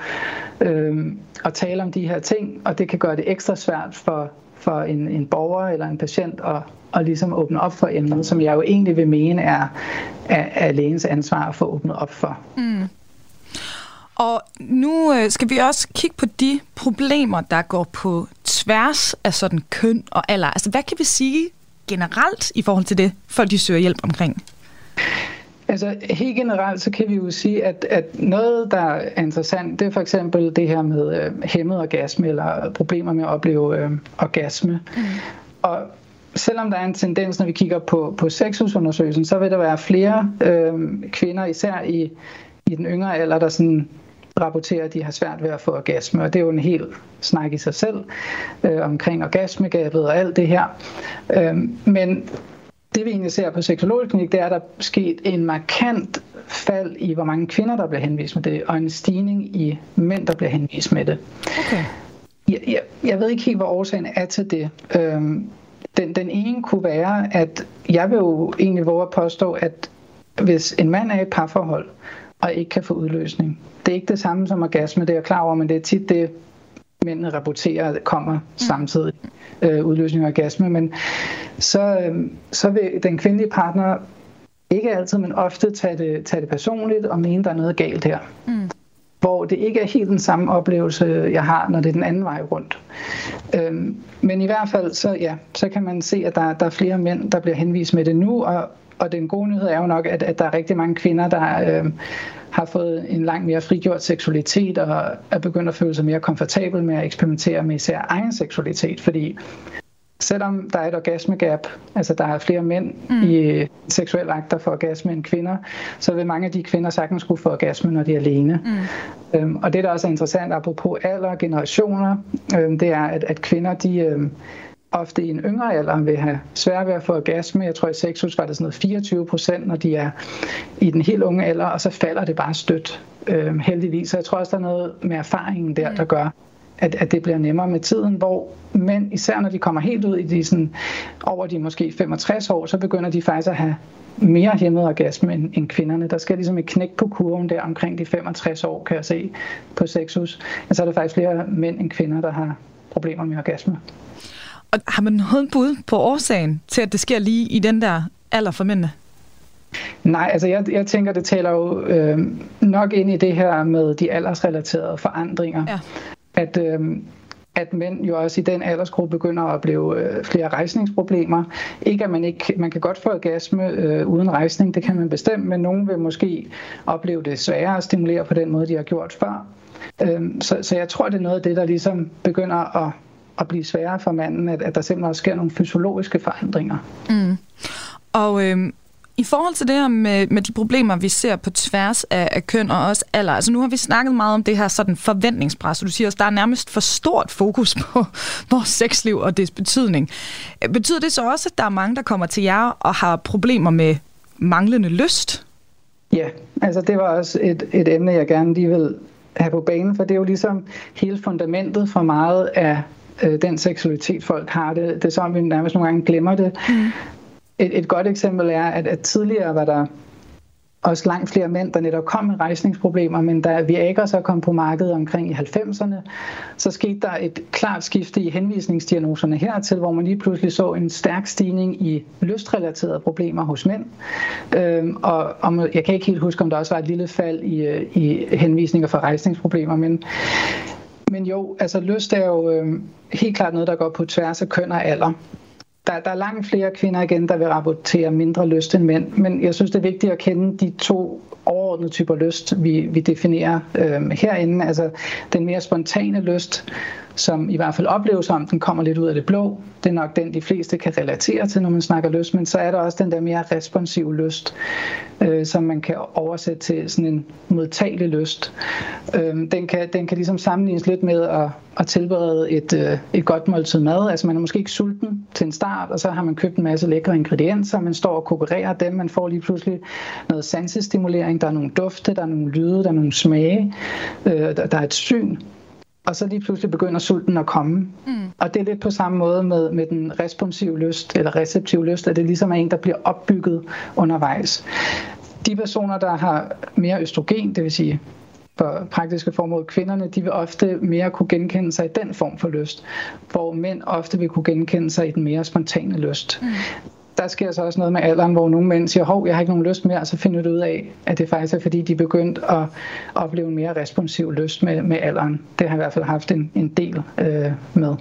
øh, at tale om de her ting, og det kan gøre det ekstra svært for, for en, en borger eller en patient at, at ligesom åbne op for emnet, som jeg jo egentlig vil mene er, er, er lægens ansvar at få åbnet op for. Mm. Og nu øh, skal vi også kigge på de problemer, der går på tværs af sådan køn og alder. Altså, hvad kan vi sige generelt i forhold til det, folk de søger hjælp omkring? Altså helt generelt, så kan vi jo sige, at, at noget, der er interessant, det er for eksempel det her med øh, hæmmet orgasme, eller problemer med at opleve øh, orgasme. Mm. Og selvom der er en tendens, når vi kigger på, på sexusundersøgelsen, så vil der være flere øh, kvinder, især i, i den yngre alder, der sådan rapporterer, at de har svært ved at få orgasme, og det er jo en hel snak i sig selv øh, omkring orgasmegabet og alt det her. Øh, men det vi egentlig ser på seksologisk klinik, det er, at der er sket en markant fald i, hvor mange kvinder, der bliver henvist med det, og en stigning i mænd, der bliver henvist med det. Okay. Jeg, jeg, jeg ved ikke helt, hvad årsagen er til det. Øhm, den, den ene kunne være, at jeg vil jo egentlig våge at påstå, at hvis en mand er i et parforhold, og ikke kan få udløsning. Det er ikke det samme som orgasme, det er jeg klar over, men det er tit det, mændene rapporterer, kommer samtidig øh, udløsning af orgasme. Men så, øh, så vil den kvindelige partner ikke altid, men ofte tage det, tage det personligt og mene, der er noget galt her. Mm. Hvor det ikke er helt den samme oplevelse, jeg har, når det er den anden vej rundt. Øhm, men i hvert fald, så, ja, så kan man se, at der, der er flere mænd, der bliver henvist med det nu, og, og den gode nyhed er jo nok, at, at der er rigtig mange kvinder, der øh, har fået en langt mere frigjort seksualitet og er begyndt at føle sig mere komfortabel med at eksperimentere med især egen seksualitet, fordi selvom der er et orgasmegab, altså der er flere mænd mm. i seksuel akter for orgasme end kvinder, så vil mange af de kvinder sagtens kunne få orgasme, når de er alene. Mm. Øhm, og det, der også er interessant, apropos alder og generationer, øhm, det er, at, at kvinder, de, øhm, ofte i en yngre alder vil have svært ved at få orgasme. Jeg tror i sexus var det sådan noget 24 procent, når de er i den helt unge alder, og så falder det bare stødt, øh, heldigvis. Så jeg tror også, der er noget med erfaringen der, der gør, at, at det bliver nemmere med tiden, hvor mænd, især når de kommer helt ud i de sådan, over de måske 65 år, så begynder de faktisk at have mere hæmmet orgasme end, end kvinderne. Der skal ligesom et knæk på kurven der omkring de 65 år, kan jeg se på sexus. Men så er der faktisk flere mænd end kvinder, der har problemer med orgasme. Og har man noget bud på årsagen til, at det sker lige i den der alder for mændene? Nej, altså jeg, jeg tænker, det taler jo øh, nok ind i det her med de aldersrelaterede forandringer. Ja. At, øh, at mænd jo også i den aldersgruppe begynder at opleve øh, flere rejsningsproblemer. Ikke at man ikke, man kan godt få orgasme øh, uden rejsning, det kan man bestemt, men nogen vil måske opleve det sværere at stimulere på den måde, de har gjort før. Øh, så, så jeg tror, det er noget af det, der ligesom begynder at at blive sværere for manden, at, at der simpelthen også sker nogle fysiologiske forandringer. Mm. Og øh, i forhold til det her med, med de problemer, vi ser på tværs af, af køn og også alder, altså nu har vi snakket meget om det her sådan forventningspres, og du siger også, der er nærmest for stort fokus på vores sexliv og dets betydning. Betyder det så også, at der er mange, der kommer til jer og har problemer med manglende lyst? Ja, altså det var også et, et emne, jeg gerne lige vil have på banen, for det er jo ligesom hele fundamentet for meget af øh, den seksualitet, folk har. Det, det er sådan, vi nærmest nogle gange glemmer det. Mm. Et, et godt eksempel er, at, at tidligere var der også langt flere mænd, der netop kom med rejsningsproblemer, men da Viagra så kom på markedet omkring i 90'erne, så skete der et klart skifte i henvisningsdiagnoserne hertil, hvor man lige pludselig så en stærk stigning i lystrelaterede problemer hos mænd. Øhm, og om, jeg kan ikke helt huske, om der også var et lille fald i, øh, i henvisninger for rejsningsproblemer, men men jo, altså lyst er jo øh, helt klart noget, der går på tværs af køn og alder der, der er langt flere kvinder igen, der vil rapportere mindre lyst end mænd, men jeg synes, det er vigtigt at kende de to overordnede typer lyst, vi, vi definerer øh, herinde. Altså den mere spontane lyst, som i hvert fald opleves som, den kommer lidt ud af det blå. Det er nok den, de fleste kan relatere til, når man snakker lyst, men så er der også den der mere responsive lyst, øh, som man kan oversætte til sådan en modtagelig lyst. Øh, den, kan, den kan ligesom sammenlignes lidt med at, at tilberede et, øh, et godt måltid mad. Altså man er måske ikke sulten til en start, og så har man købt en masse lækre ingredienser, man står og konkurrerer dem, man får lige pludselig noget sansestimulering, der er nogle dufte, der er nogle lyde, der er nogle smage, øh, der, der er et syn, og så lige pludselig begynder sulten at komme. Mm. Og det er lidt på samme måde med, med den responsive lyst, eller receptive lyst, at det ligesom er en, der bliver opbygget undervejs. De personer, der har mere østrogen, det vil sige for praktiske formål kvinderne, de vil ofte mere kunne genkende sig i den form for lyst, hvor mænd ofte vil kunne genkende sig i den mere spontane lyst. Mm der sker så også noget med alderen, hvor nogle mænd siger, hov, jeg har ikke nogen lyst mere, og så finder du ud af, at det faktisk er, fordi de er begyndt at opleve en mere responsiv lyst med, med alderen. Det har jeg i hvert fald haft en, en del øh, med.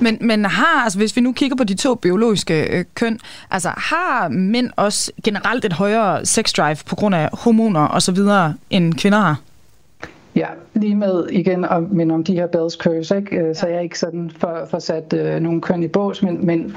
Men, men har, altså hvis vi nu kigger på de to biologiske øh, køn, altså har mænd også generelt et højere sexdrive på grund af hormoner og så videre, end kvinder har? Ja, lige med igen at minde om de her Bell's curves, ikke? Øh, så jeg er ikke sådan for, for sat øh, nogen køn i bås, men, men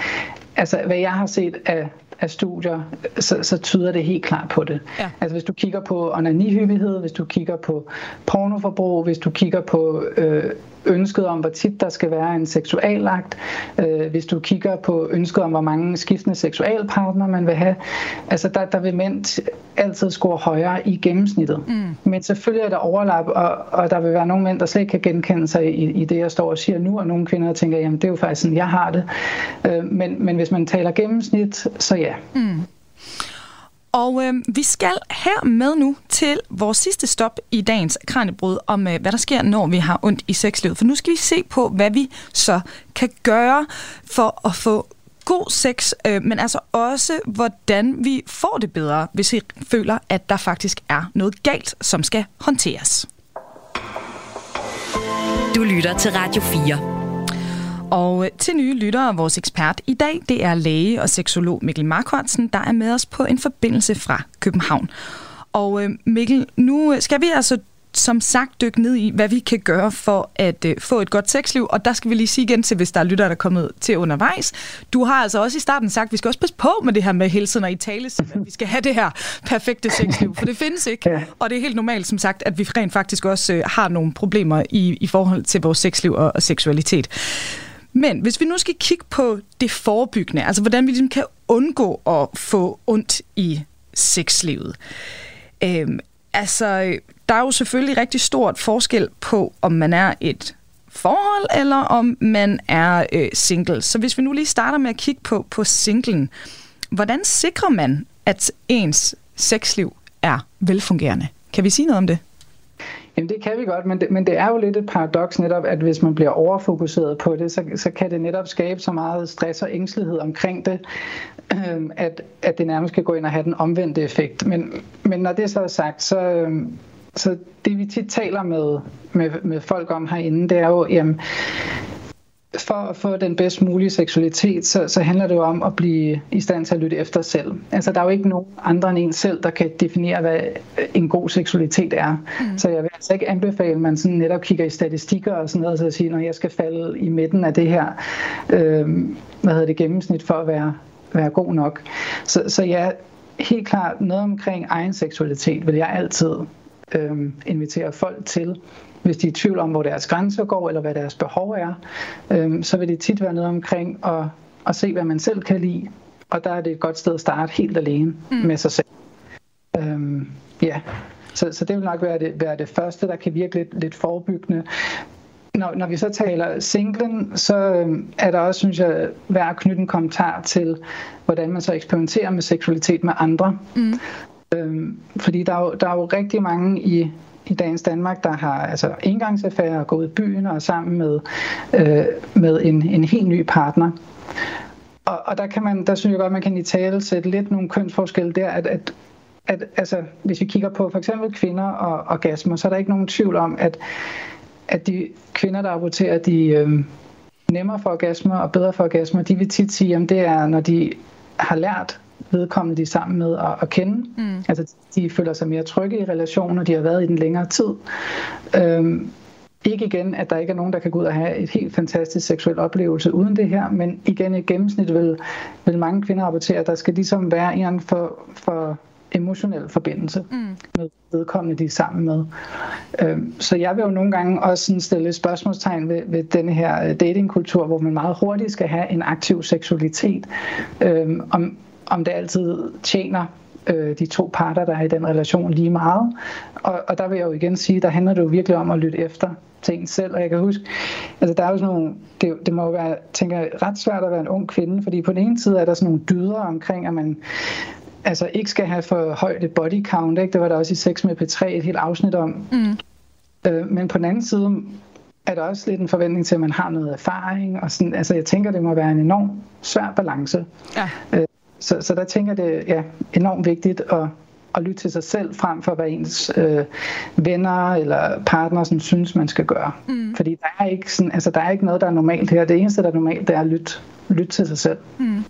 altså, hvad jeg har set af, af studier, så, så tyder det helt klart på det. Ja. Altså hvis du kigger på onanihyppighed, hvis du kigger på pornoforbrug, hvis du kigger på øh, ønsket om, hvor tit der skal være en seksualakt, øh, hvis du kigger på ønsket om, hvor mange skiftende seksualpartnere man vil have, altså der, der vil mænd altid score højere i gennemsnittet. Mm. Men selvfølgelig er der overlap, og, og der vil være nogle mænd, der slet ikke kan genkende sig i, i det, jeg står og siger nu, og nogle kvinder tænker, jamen det er jo faktisk sådan, jeg har det. Øh, men, men hvis man taler gennemsnit, så ja. Mm. Og øh, vi skal her med nu til vores sidste stop i dagens Kranjebrud om, øh, hvad der sker, når vi har ondt i sexlivet. For nu skal vi se på, hvad vi så kan gøre for at få god sex, øh, men altså også, hvordan vi får det bedre, hvis vi føler, at der faktisk er noget galt, som skal håndteres. Du lytter til Radio 4. Og øh, til nye lyttere, vores ekspert i dag, det er læge og seksolog Mikkel Markvartsen, der er med os på en forbindelse fra København. Og øh, Mikkel, nu skal vi altså som sagt dykke ned i, hvad vi kan gøre for at øh, få et godt sexliv. Og der skal vi lige sige igen til, hvis der er lyttere, der er kommet til undervejs. Du har altså også i starten sagt, at vi skal også passe på med det her med hele tiden at i tale, at vi skal have det her perfekte sexliv, for det findes ikke. Ja. Og det er helt normalt, som sagt, at vi rent faktisk også øh, har nogle problemer i, i forhold til vores sexliv og, og seksualitet. Men hvis vi nu skal kigge på det forebyggende, altså hvordan vi ligesom kan undgå at få ondt i sexlivet. Øhm, altså, der er jo selvfølgelig rigtig stort forskel på, om man er et forhold, eller om man er øh, single. Så hvis vi nu lige starter med at kigge på, på singlen, hvordan sikrer man, at ens sexliv er velfungerende? Kan vi sige noget om det? Jamen det kan vi godt, men det, men det er jo lidt et paradoks netop, at hvis man bliver overfokuseret på det, så, så kan det netop skabe så meget stress og ængstelighed omkring det, øh, at, at det nærmest kan gå ind og have den omvendte effekt. Men, men når det så er sagt, så, øh, så det vi tit taler med, med, med folk om herinde, det er jo, jamen, for at få den bedst mulige seksualitet, så, så handler det jo om at blive i stand til at lytte efter selv. Altså, der er jo ikke nogen andre end en selv, der kan definere, hvad en god seksualitet er. Mm. Så jeg vil altså ikke anbefale, at man sådan netop kigger i statistikker og sådan noget, så at sige, når jeg skal falde i midten af det her, øh, hvad hedder det, gennemsnit for at være, være god nok. Så, så ja, helt klart noget omkring egen seksualitet vil jeg altid øh, invitere folk til hvis de er i tvivl om, hvor deres grænser går, eller hvad deres behov er, øhm, så vil det tit være noget omkring at, at se, hvad man selv kan lide. Og der er det et godt sted at starte helt alene mm. med sig selv. Øhm, ja, så, så det vil nok være det, være det første, der kan virke lidt, lidt forebyggende. Når, når vi så taler singlen, så øhm, er der også, synes jeg, værd at knytte en kommentar til, hvordan man så eksperimenterer med seksualitet med andre. Mm. Øhm, fordi der er, jo, der er jo rigtig mange i, i dagens Danmark, der har altså engangsaffærer og gået i byen og sammen med, øh, med en, en helt ny partner. Og, og der, kan man, der synes jeg godt, man kan i tale sætte lidt nogle kønsforskelle der, at, at at altså, hvis vi kigger på for eksempel kvinder og orgasmer, så er der ikke nogen tvivl om, at, at de kvinder, der rapporterer, de øh, nemmere for orgasmer og bedre for orgasmer, de vil tit sige, at det er, når de har lært vedkommende, de er sammen med at, at kende. Mm. Altså, de føler sig mere trygge i relationen, og de har været i den længere tid. Øhm, ikke igen, at der ikke er nogen, der kan gå ud og have et helt fantastisk seksuel oplevelse uden det her, men igen i gennemsnit vil, vil mange kvinder rapportere, at der skal ligesom være en for, for emotionel forbindelse mm. med vedkommende, de er sammen med. Øhm, så jeg vil jo nogle gange også sådan stille spørgsmålstegn ved, ved denne her øh, datingkultur, hvor man meget hurtigt skal have en aktiv seksualitet. Øhm, om, om det altid tjener øh, de to parter, der er i den relation lige meget. Og, og der vil jeg jo igen sige, der handler det jo virkelig om at lytte efter til en selv. Og jeg kan huske, altså der er jo sådan nogle, det, det må jo være, tænker jeg, ret svært at være en ung kvinde, fordi på den ene side er der sådan nogle dyder omkring, at man altså ikke skal have for højt et body count. Ikke? Det var der også i Sex med P3 et helt afsnit om. Mm. Øh, men på den anden side er der også lidt en forventning til, at man har noget erfaring. Og sådan, altså jeg tænker, det må være en enorm svær balance. Ja. Øh, så, så der tænker jeg, det er ja, enormt vigtigt at, at lytte til sig selv, frem for hvad ens øh, venner eller partner sådan, synes, man skal gøre. Mm. Fordi der er, ikke sådan, altså, der er ikke noget, der er normalt her. Det eneste, der er normalt, det er at lytte, lytte til sig selv. Mm.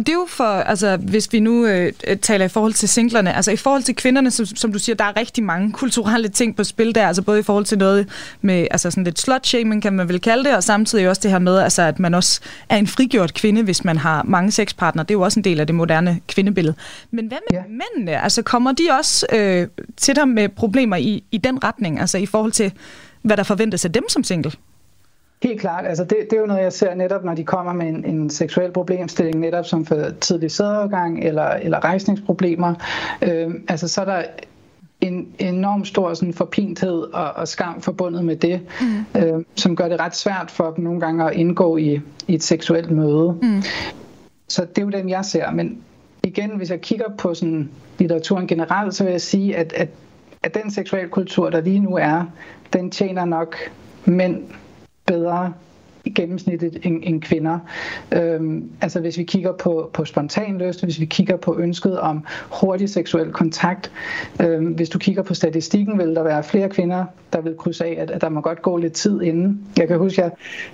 Og det er jo for, altså hvis vi nu øh, taler i forhold til singlerne, altså i forhold til kvinderne, som, som du siger, der er rigtig mange kulturelle ting på spil der, altså både i forhold til noget med, altså sådan lidt slut-shaming, kan man vel kalde det, og samtidig også det her med, altså at man også er en frigjort kvinde, hvis man har mange sexpartnere. Det er jo også en del af det moderne kvindebillede. Men hvad med ja. mændene? Altså kommer de også øh, til dig med problemer i, i den retning, altså i forhold til, hvad der forventes af dem som single? Helt klart. Altså det, det er jo noget, jeg ser netop, når de kommer med en, en seksuel problemstilling, netop som for tidlig sædeovergang eller, eller rejsningsproblemer. Øh, altså så er der en enorm stor sådan, forpinthed og, og skam forbundet med det, mm. øh, som gør det ret svært for dem nogle gange at indgå i, i et seksuelt møde. Mm. Så det er jo den, jeg ser. Men igen, hvis jeg kigger på sådan litteraturen generelt, så vil jeg sige, at, at, at den seksualkultur, der lige nu er, den tjener nok mænd bedre i gennemsnittet end, end kvinder. Øhm, altså hvis vi kigger på, på spontan lyst, hvis vi kigger på ønsket om hurtig seksuel kontakt, øhm, hvis du kigger på statistikken, vil der være flere kvinder, der vil krydse af, at, at der må godt gå lidt tid inden. Jeg kan huske, at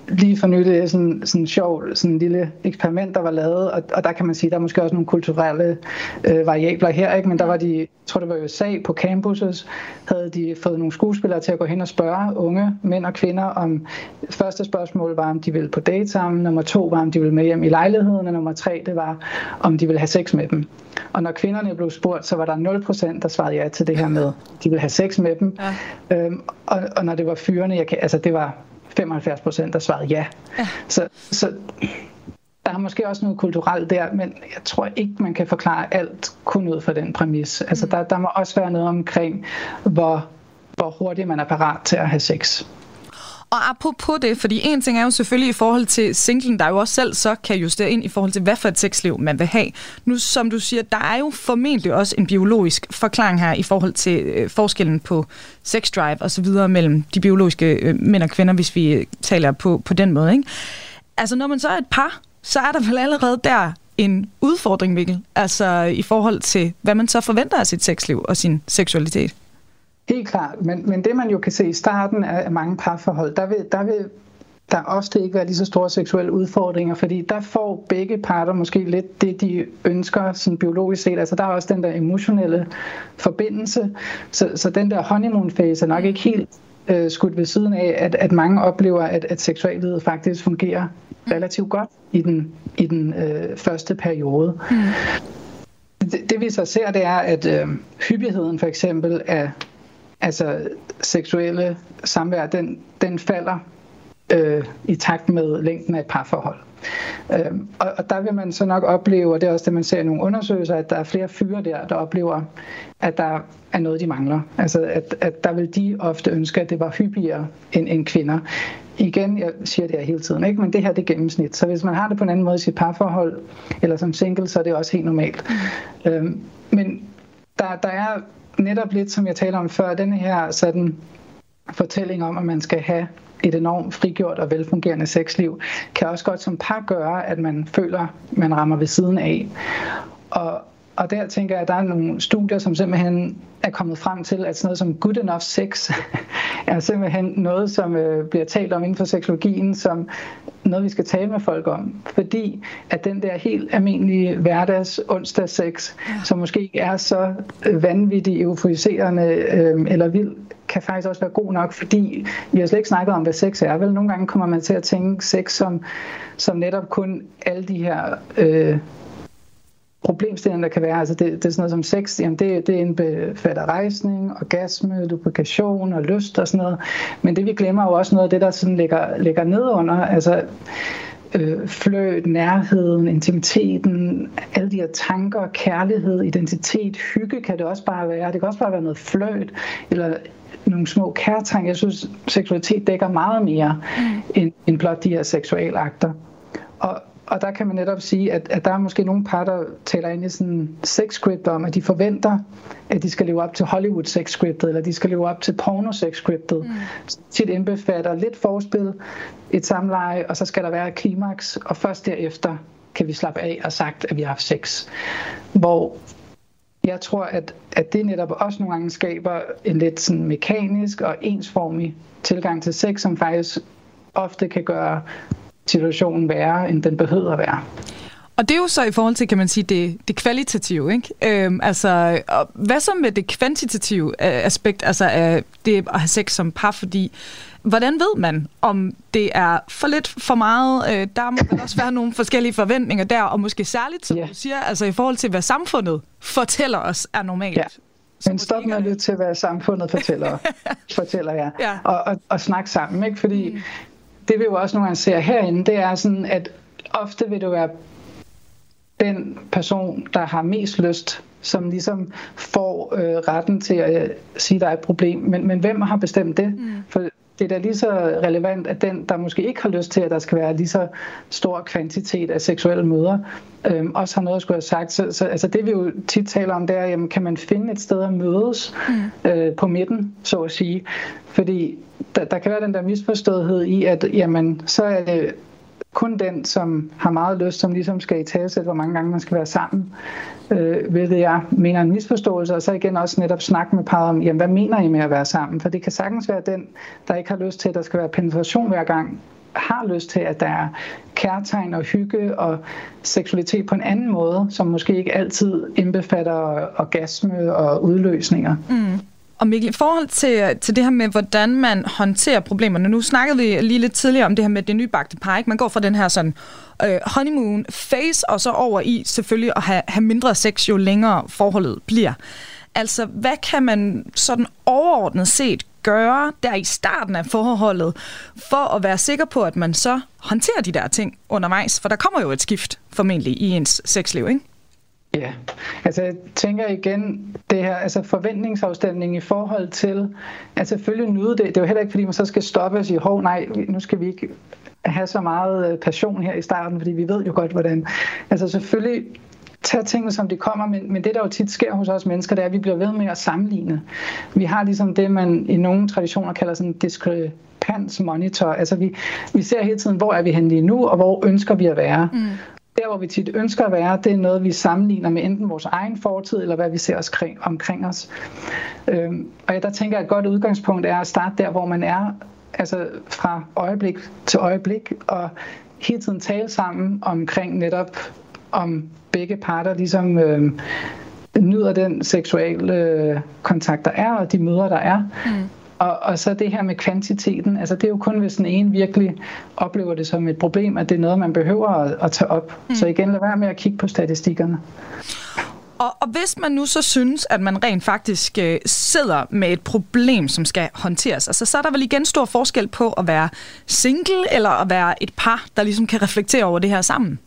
jeg lige for nylig sådan, sådan en sjov sådan en lille eksperiment, der var lavet, og, og der kan man sige, der er måske også nogle kulturelle øh, variabler her, ikke? men der var de, jeg tror det var USA på campuses, havde de fået nogle skuespillere til at gå hen og spørge unge mænd og kvinder om første spørgsmål var, om de ville på date sammen, nummer to var, om de ville med hjem i lejligheden, og nummer tre, det var, om de ville have sex med dem. Og når kvinderne blev spurgt, så var der 0% der svarede ja til det her med, de ville have sex med dem. Ja. Øhm, og, og når det var fyrene, jeg kan, altså det var 75% der svarede ja. ja. Så, så der er måske også noget kulturelt der, men jeg tror ikke, man kan forklare alt kun ud fra den præmis. Altså mm. der, der må også være noget omkring, hvor, hvor hurtigt man er parat til at have sex. Og apropos det, fordi en ting er jo selvfølgelig i forhold til singlen, der jo også selv så kan justere ind i forhold til, hvad for et sexliv man vil have. Nu, som du siger, der er jo formentlig også en biologisk forklaring her i forhold til øh, forskellen på sex drive og så videre mellem de biologiske øh, mænd og kvinder, hvis vi øh, taler på, på den måde. Ikke? Altså når man så er et par, så er der vel allerede der en udfordring, Mikkel, altså i forhold til, hvad man så forventer af sit sexliv og sin seksualitet. Helt klart, men, men det man jo kan se i starten af, mange parforhold, der vil, der vil der ofte ikke er lige så store seksuelle udfordringer, fordi der får begge parter måske lidt det, de ønsker sådan biologisk set. Altså der er også den der emotionelle forbindelse, så, så den der honeymoon phase er nok ikke helt øh, skudt ved siden af, at, at mange oplever, at, at seksuallivet faktisk fungerer relativt godt i den, i den øh, første periode. Mm. Det, det vi så ser, det er, at øh, hyppigheden for eksempel af altså seksuelle samvær, den, den falder øh, i takt med længden af et parforhold. Øh, og, og der vil man så nok opleve, og det er også det, man ser i nogle undersøgelser, at der er flere fyre der, der oplever, at der er noget, de mangler. Altså, at, at der vil de ofte ønske, at det var hyppigere end, end kvinder. Igen, jeg siger det her hele tiden, ikke? men det her det er gennemsnit. Så hvis man har det på en anden måde i sit parforhold, eller som single, så er det også helt normalt. Øh, men der, der er netop lidt, som jeg taler om før, den her sådan fortælling om, at man skal have et enormt frigjort og velfungerende sexliv, kan også godt som par gøre, at man føler, man rammer ved siden af. Og, og der tænker jeg, at der er nogle studier, som simpelthen er kommet frem til, at sådan noget som good enough sex er simpelthen noget, som øh, bliver talt om inden for seksologien, som noget, vi skal tale med folk om. Fordi at den der helt almindelige hverdags onsdag sex, som måske ikke er så vanvittigt euforiserende øh, eller vild, kan faktisk også være god nok, fordi vi har slet ikke snakket om, hvad sex er. Vel, nogle gange kommer man til at tænke sex som, som netop kun alle de her øh, problemstillinger, der kan være. Altså det, det er sådan noget som sex, jamen det, det indbefatter rejsning, orgasme, lubrikation og lyst og sådan noget. Men det vi glemmer jo også noget af det, der sådan ligger, ligger nedunder. Altså øh, fløt, nærheden, intimiteten, alle de her tanker, kærlighed, identitet, hygge kan det også bare være. Det kan også bare være noget fløt, eller nogle små kærtegn. Jeg synes, seksualitet dækker meget mere mm. end, end blot de her seksualakter. Og, og der kan man netop sige, at, at der er måske nogle par, der taler ind i sådan sex script om, at de forventer, at de skal leve op til Hollywood sex scriptet, eller de skal leve op til porno sex scriptet. Mm. Tit indbefatter lidt forspil, et samleje, og så skal der være et klimaks, og først derefter kan vi slappe af og sagt, at vi har haft sex. Hvor jeg tror, at, at det netop også nogle gange skaber en lidt sådan mekanisk og ensformig tilgang til sex, som faktisk ofte kan gøre situationen værre, end den behøver at være. Og det er jo så i forhold til, kan man sige, det, det kvalitative, ikke? Øhm, altså, og hvad så med det kvantitative øh, aspekt, altså af det at have sex som par, fordi hvordan ved man, om det er for lidt, for meget? Øh, der må også være nogle forskellige forventninger der, og måske særligt, som yeah. du siger, altså i forhold til, hvad samfundet fortæller os er normalt. Yeah. Men stop med lidt til, hvad samfundet fortæller, fortæller jeg. Ja. Og, og, og snak sammen, ikke? Fordi mm. Det vi jo også nogle gange ser herinde, det er sådan, at ofte vil det være den person, der har mest lyst, som ligesom får øh, retten til at sige, at der er et problem. Men, men hvem har bestemt det? Mm. For det er da lige så relevant, at den, der måske ikke har lyst til, at der skal være lige så stor kvantitet af seksuelle møder, øhm, også har noget at skulle have sagt. Så, så altså det vi jo tit taler om, det er, jamen, kan man finde et sted at mødes mm. øh, på midten, så at sige. Fordi der, der kan være den der misforståethed i, at jamen, så er det kun den, som har meget lyst, som ligesom skal i tale hvor mange gange man skal være sammen, øh, hvilket jeg mener en misforståelse, og så igen også netop snakke med parret om, jamen, hvad mener I med at være sammen? For det kan sagtens være den, der ikke har lyst til, at der skal være penetration hver gang, har lyst til, at der er kærtegn og hygge og seksualitet på en anden måde, som måske ikke altid indbefatter orgasme og udløsninger. Mm. Og Mikkel, i forhold til, til det her med, hvordan man håndterer problemerne, nu snakkede vi lige lidt tidligere om det her med det nybagte par, ikke? Man går fra den her sådan øh, honeymoon phase, og så over i selvfølgelig at have, have mindre sex, jo længere forholdet bliver. Altså, hvad kan man sådan overordnet set gøre der i starten af forholdet, for at være sikker på, at man så håndterer de der ting undervejs? For der kommer jo et skift formentlig i ens sexliv, ikke? Ja, altså jeg tænker igen, det her altså forventningsafstemning i forhold til, at selvfølgelig nyde det, det er jo heller ikke fordi man så skal stoppe og sige, hov nej, nu skal vi ikke have så meget øh, passion her i starten, fordi vi ved jo godt hvordan. Altså selvfølgelig tage tingene, som de kommer, men, men det, der jo tit sker hos os mennesker, det er, at vi bliver ved med at sammenligne. Vi har ligesom det, man i nogle traditioner kalder sådan diskrepans monitor. Altså vi, vi ser hele tiden, hvor er vi henne lige nu, og hvor ønsker vi at være. Mm der, hvor vi tit ønsker at være, det er noget, vi sammenligner med enten vores egen fortid, eller hvad vi ser os omkring os. Øhm, og ja, der tænker jeg, at et godt udgangspunkt er at starte der, hvor man er altså fra øjeblik til øjeblik, og hele tiden tale sammen omkring netop, om begge parter ligesom øh, nyder den seksuelle øh, kontakt, der er, og de møder, der er. Mm. Og, og så det her med kvantiteten, altså det er jo kun, hvis den ene virkelig oplever det som et problem, at det er noget, man behøver at, at tage op. Mm. Så igen, lad være med at kigge på statistikkerne. Og, og hvis man nu så synes, at man rent faktisk øh, sidder med et problem, som skal håndteres, altså, så er der vel igen stor forskel på at være single eller at være et par, der ligesom kan reflektere over det her sammen.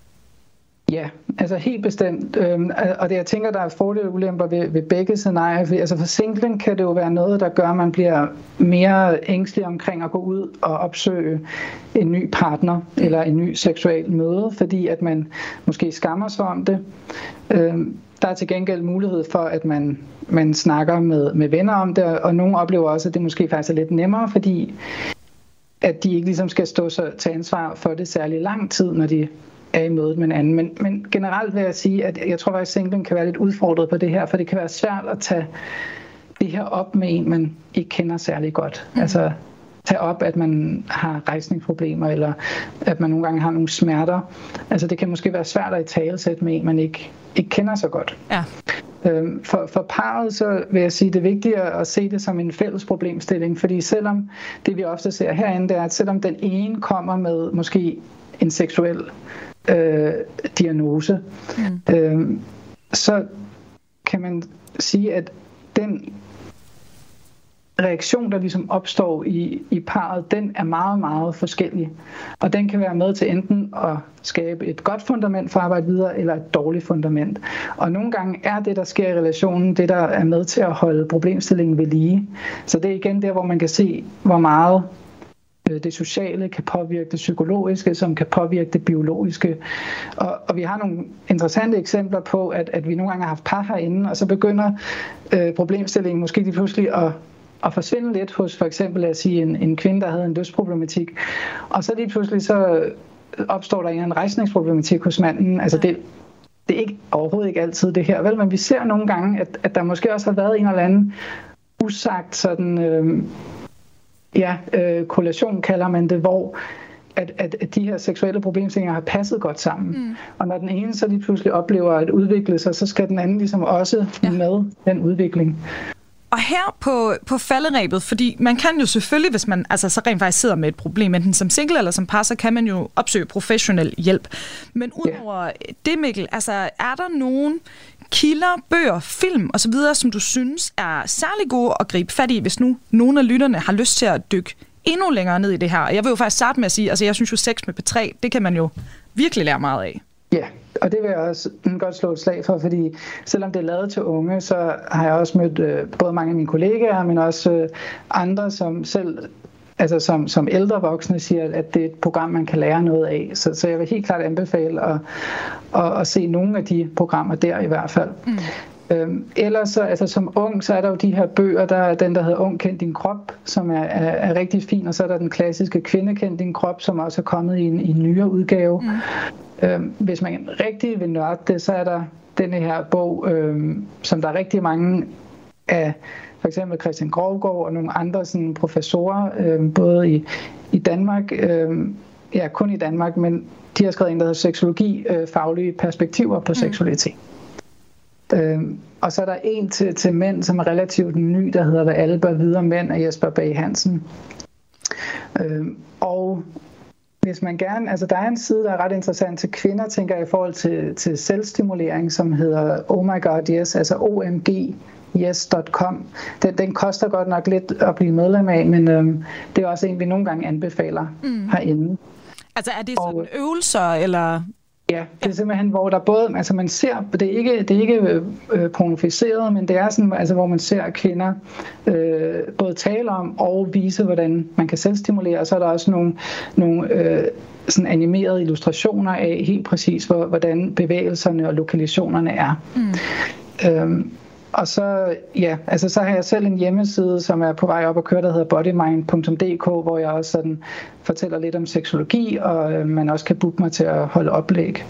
Ja, altså helt bestemt. Øhm, og det, jeg tænker, der er fordele og ulemper ved, ved begge scenarier. Fordi, altså for singlen kan det jo være noget, der gør, at man bliver mere ængstelig omkring at gå ud og opsøge en ny partner eller en ny seksuel møde, fordi at man måske skammer sig om det. Øhm, der er til gengæld mulighed for, at man, man snakker med, med venner om det, og nogle oplever også, at det måske faktisk er lidt nemmere, fordi at de ikke ligesom skal stå så til ansvar for det særlig lang tid, når de er i mødet med en anden. Men, men generelt vil jeg sige, at jeg tror faktisk, at singlen kan være lidt udfordret på det her, for det kan være svært at tage det her op med en, man ikke kender særlig godt. Mm. Altså tage op, at man har rejsningsproblemer, eller at man nogle gange har nogle smerter. Altså det kan måske være svært at i talesætte med en, man ikke, ikke kender så godt. Ja. Øhm, for, for parret så vil jeg sige, det er vigtigt at se det som en fælles problemstilling, fordi selvom det vi ofte ser herinde, det er, at selvom den ene kommer med måske en seksuel øh, diagnose, mm. øh, så kan man sige, at den reaktion, der ligesom opstår i, i parret, den er meget, meget forskellig. Og den kan være med til enten at skabe et godt fundament for at arbejde videre, eller et dårligt fundament. Og nogle gange er det, der sker i relationen, det, der er med til at holde problemstillingen ved lige. Så det er igen der, hvor man kan se, hvor meget det sociale kan påvirke det psykologiske, som kan påvirke det biologiske. Og, og vi har nogle interessante eksempler på, at, at vi nogle gange har haft par herinde, og så begynder øh, problemstillingen måske lige pludselig at at forsvinde lidt hos for eksempel at sige en, en kvinde, der havde en dødsproblematik. Og så lige pludselig så opstår der en rejsningsproblematik hos manden. Altså det, det er ikke, overhovedet ikke altid det her, vel? Men vi ser nogle gange, at, at der måske også har været en eller anden usagt sådan... Øh, ja, øh, korrelation kalder man det, hvor at, at, at de her seksuelle problemstillinger har passet godt sammen. Mm. Og når den ene så lige pludselig oplever at udvikle sig, så skal den anden ligesom også ja. med den udvikling. Og her på, på falderæbet, fordi man kan jo selvfølgelig, hvis man altså, så rent faktisk sidder med et problem, enten som single eller som par, så kan man jo opsøge professionel hjælp. Men udover ja. det, Mikkel, altså, er der nogen kilder, bøger, film osv., som du synes er særlig gode at gribe fat i, hvis nu nogle af lytterne har lyst til at dykke endnu længere ned i det her. Jeg vil jo faktisk starte med at sige, altså jeg synes jo sex med P3, det kan man jo virkelig lære meget af. Ja, og det vil jeg også godt slå et slag for, fordi selvom det er lavet til unge, så har jeg også mødt øh, både mange af mine kollegaer, men også øh, andre, som selv altså som, som ældre voksne siger, at det er et program, man kan lære noget af. Så, så jeg vil helt klart anbefale at, at, at se nogle af de programmer der i hvert fald. Mm. Øhm, ellers så, altså som ung, så er der jo de her bøger, der er den, der hedder Ung Kend Din Krop, som er, er, er rigtig fin, og så er der den klassiske Kvinde Kend Din Krop, som også er kommet i en, i en nyere udgave. Mm. Øhm, hvis man rigtig vil nørde det, så er der denne her bog, øhm, som der er rigtig mange af for eksempel Christian Grovgaard og nogle andre sådan, professorer, øh, både i, i Danmark, øh, ja, kun i Danmark, men de har skrevet en, der hedder Seksologi, øh, faglige perspektiver på mm. seksualitet. Øh, og så er der en til, til mænd, som er relativt ny, der hedder Hvad alle bør videre mænd af Jesper Bag Hansen. Øh, og hvis man gerne, altså der er en side, der er ret interessant til kvinder, tænker jeg, i forhold til, til selvstimulering, som hedder Oh My God Yes, altså OMG yes.com. Den, den koster godt nok lidt at blive medlem af, men øhm, det er også en, vi nogle gange anbefaler mm. herinde. Altså er det sådan og, øvelser, eller Ja, det er simpelthen, hvor der både, altså man ser, det er ikke, det er ikke øh, pornoficeret, men det er sådan, altså hvor man ser kvinder øh, både tale om og vise, hvordan man kan selvstimulere, og så er der også nogle, nogle øh, sådan animerede illustrationer af helt præcis, hvor, hvordan bevægelserne og lokalisationerne er. Mm. Øhm, og så, ja, altså så har jeg selv en hjemmeside, som er på vej op at køre, der hedder bodymind.dk, hvor jeg også sådan fortæller lidt om seksologi, og øh, man også kan booke mig til at holde oplæg.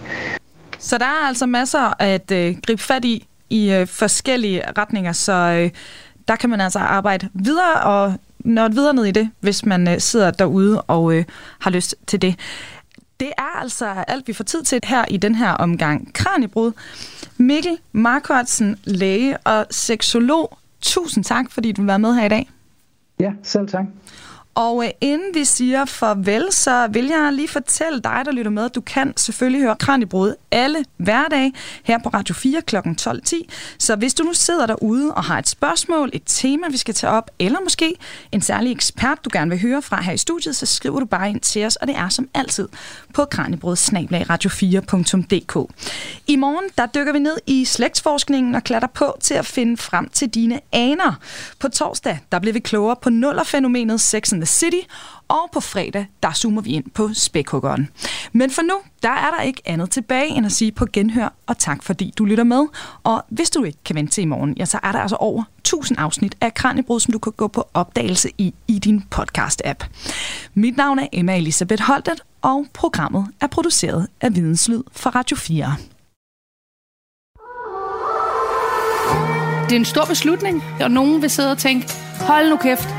Så der er altså masser at øh, gribe fat i, i øh, forskellige retninger, så øh, der kan man altså arbejde videre, og nørde videre ned i det, hvis man øh, sidder derude og øh, har lyst til det. Det er altså alt, vi får tid til her i den her omgang. Kranjebrud. Mikkel Markvartsen, læge og seksolog. Tusind tak, fordi du var med her i dag. Ja, selv tak. Og øh, inden vi siger farvel, så vil jeg lige fortælle dig, der lytter med, at du kan selvfølgelig høre Kranjebrud alle hverdage her på Radio 4 kl. 12.10. Så hvis du nu sidder derude og har et spørgsmål, et tema, vi skal tage op, eller måske en særlig ekspert, du gerne vil høre fra her i studiet, så skriver du bare ind til os, og det er som altid på kranjebrud-radio4.dk. I morgen, der dykker vi ned i slægtsforskningen og klatter på til at finde frem til dine aner. På torsdag, der bliver vi klogere på nullerfænomenet Sex and the City, og på fredag, der zoomer vi ind på spækhuggeren. Men for nu, der er der ikke andet tilbage end at sige på genhør, og tak fordi du lytter med. Og hvis du ikke kan vente til i morgen, ja, så er der altså over 1000 afsnit af Kranjebrud, som du kan gå på opdagelse i i din podcast-app. Mit navn er Emma Elisabeth Holtet, og programmet er produceret af Videnslyd for Radio 4. Det er en stor beslutning, og nogen vil sidde og tænke, hold nu kæft,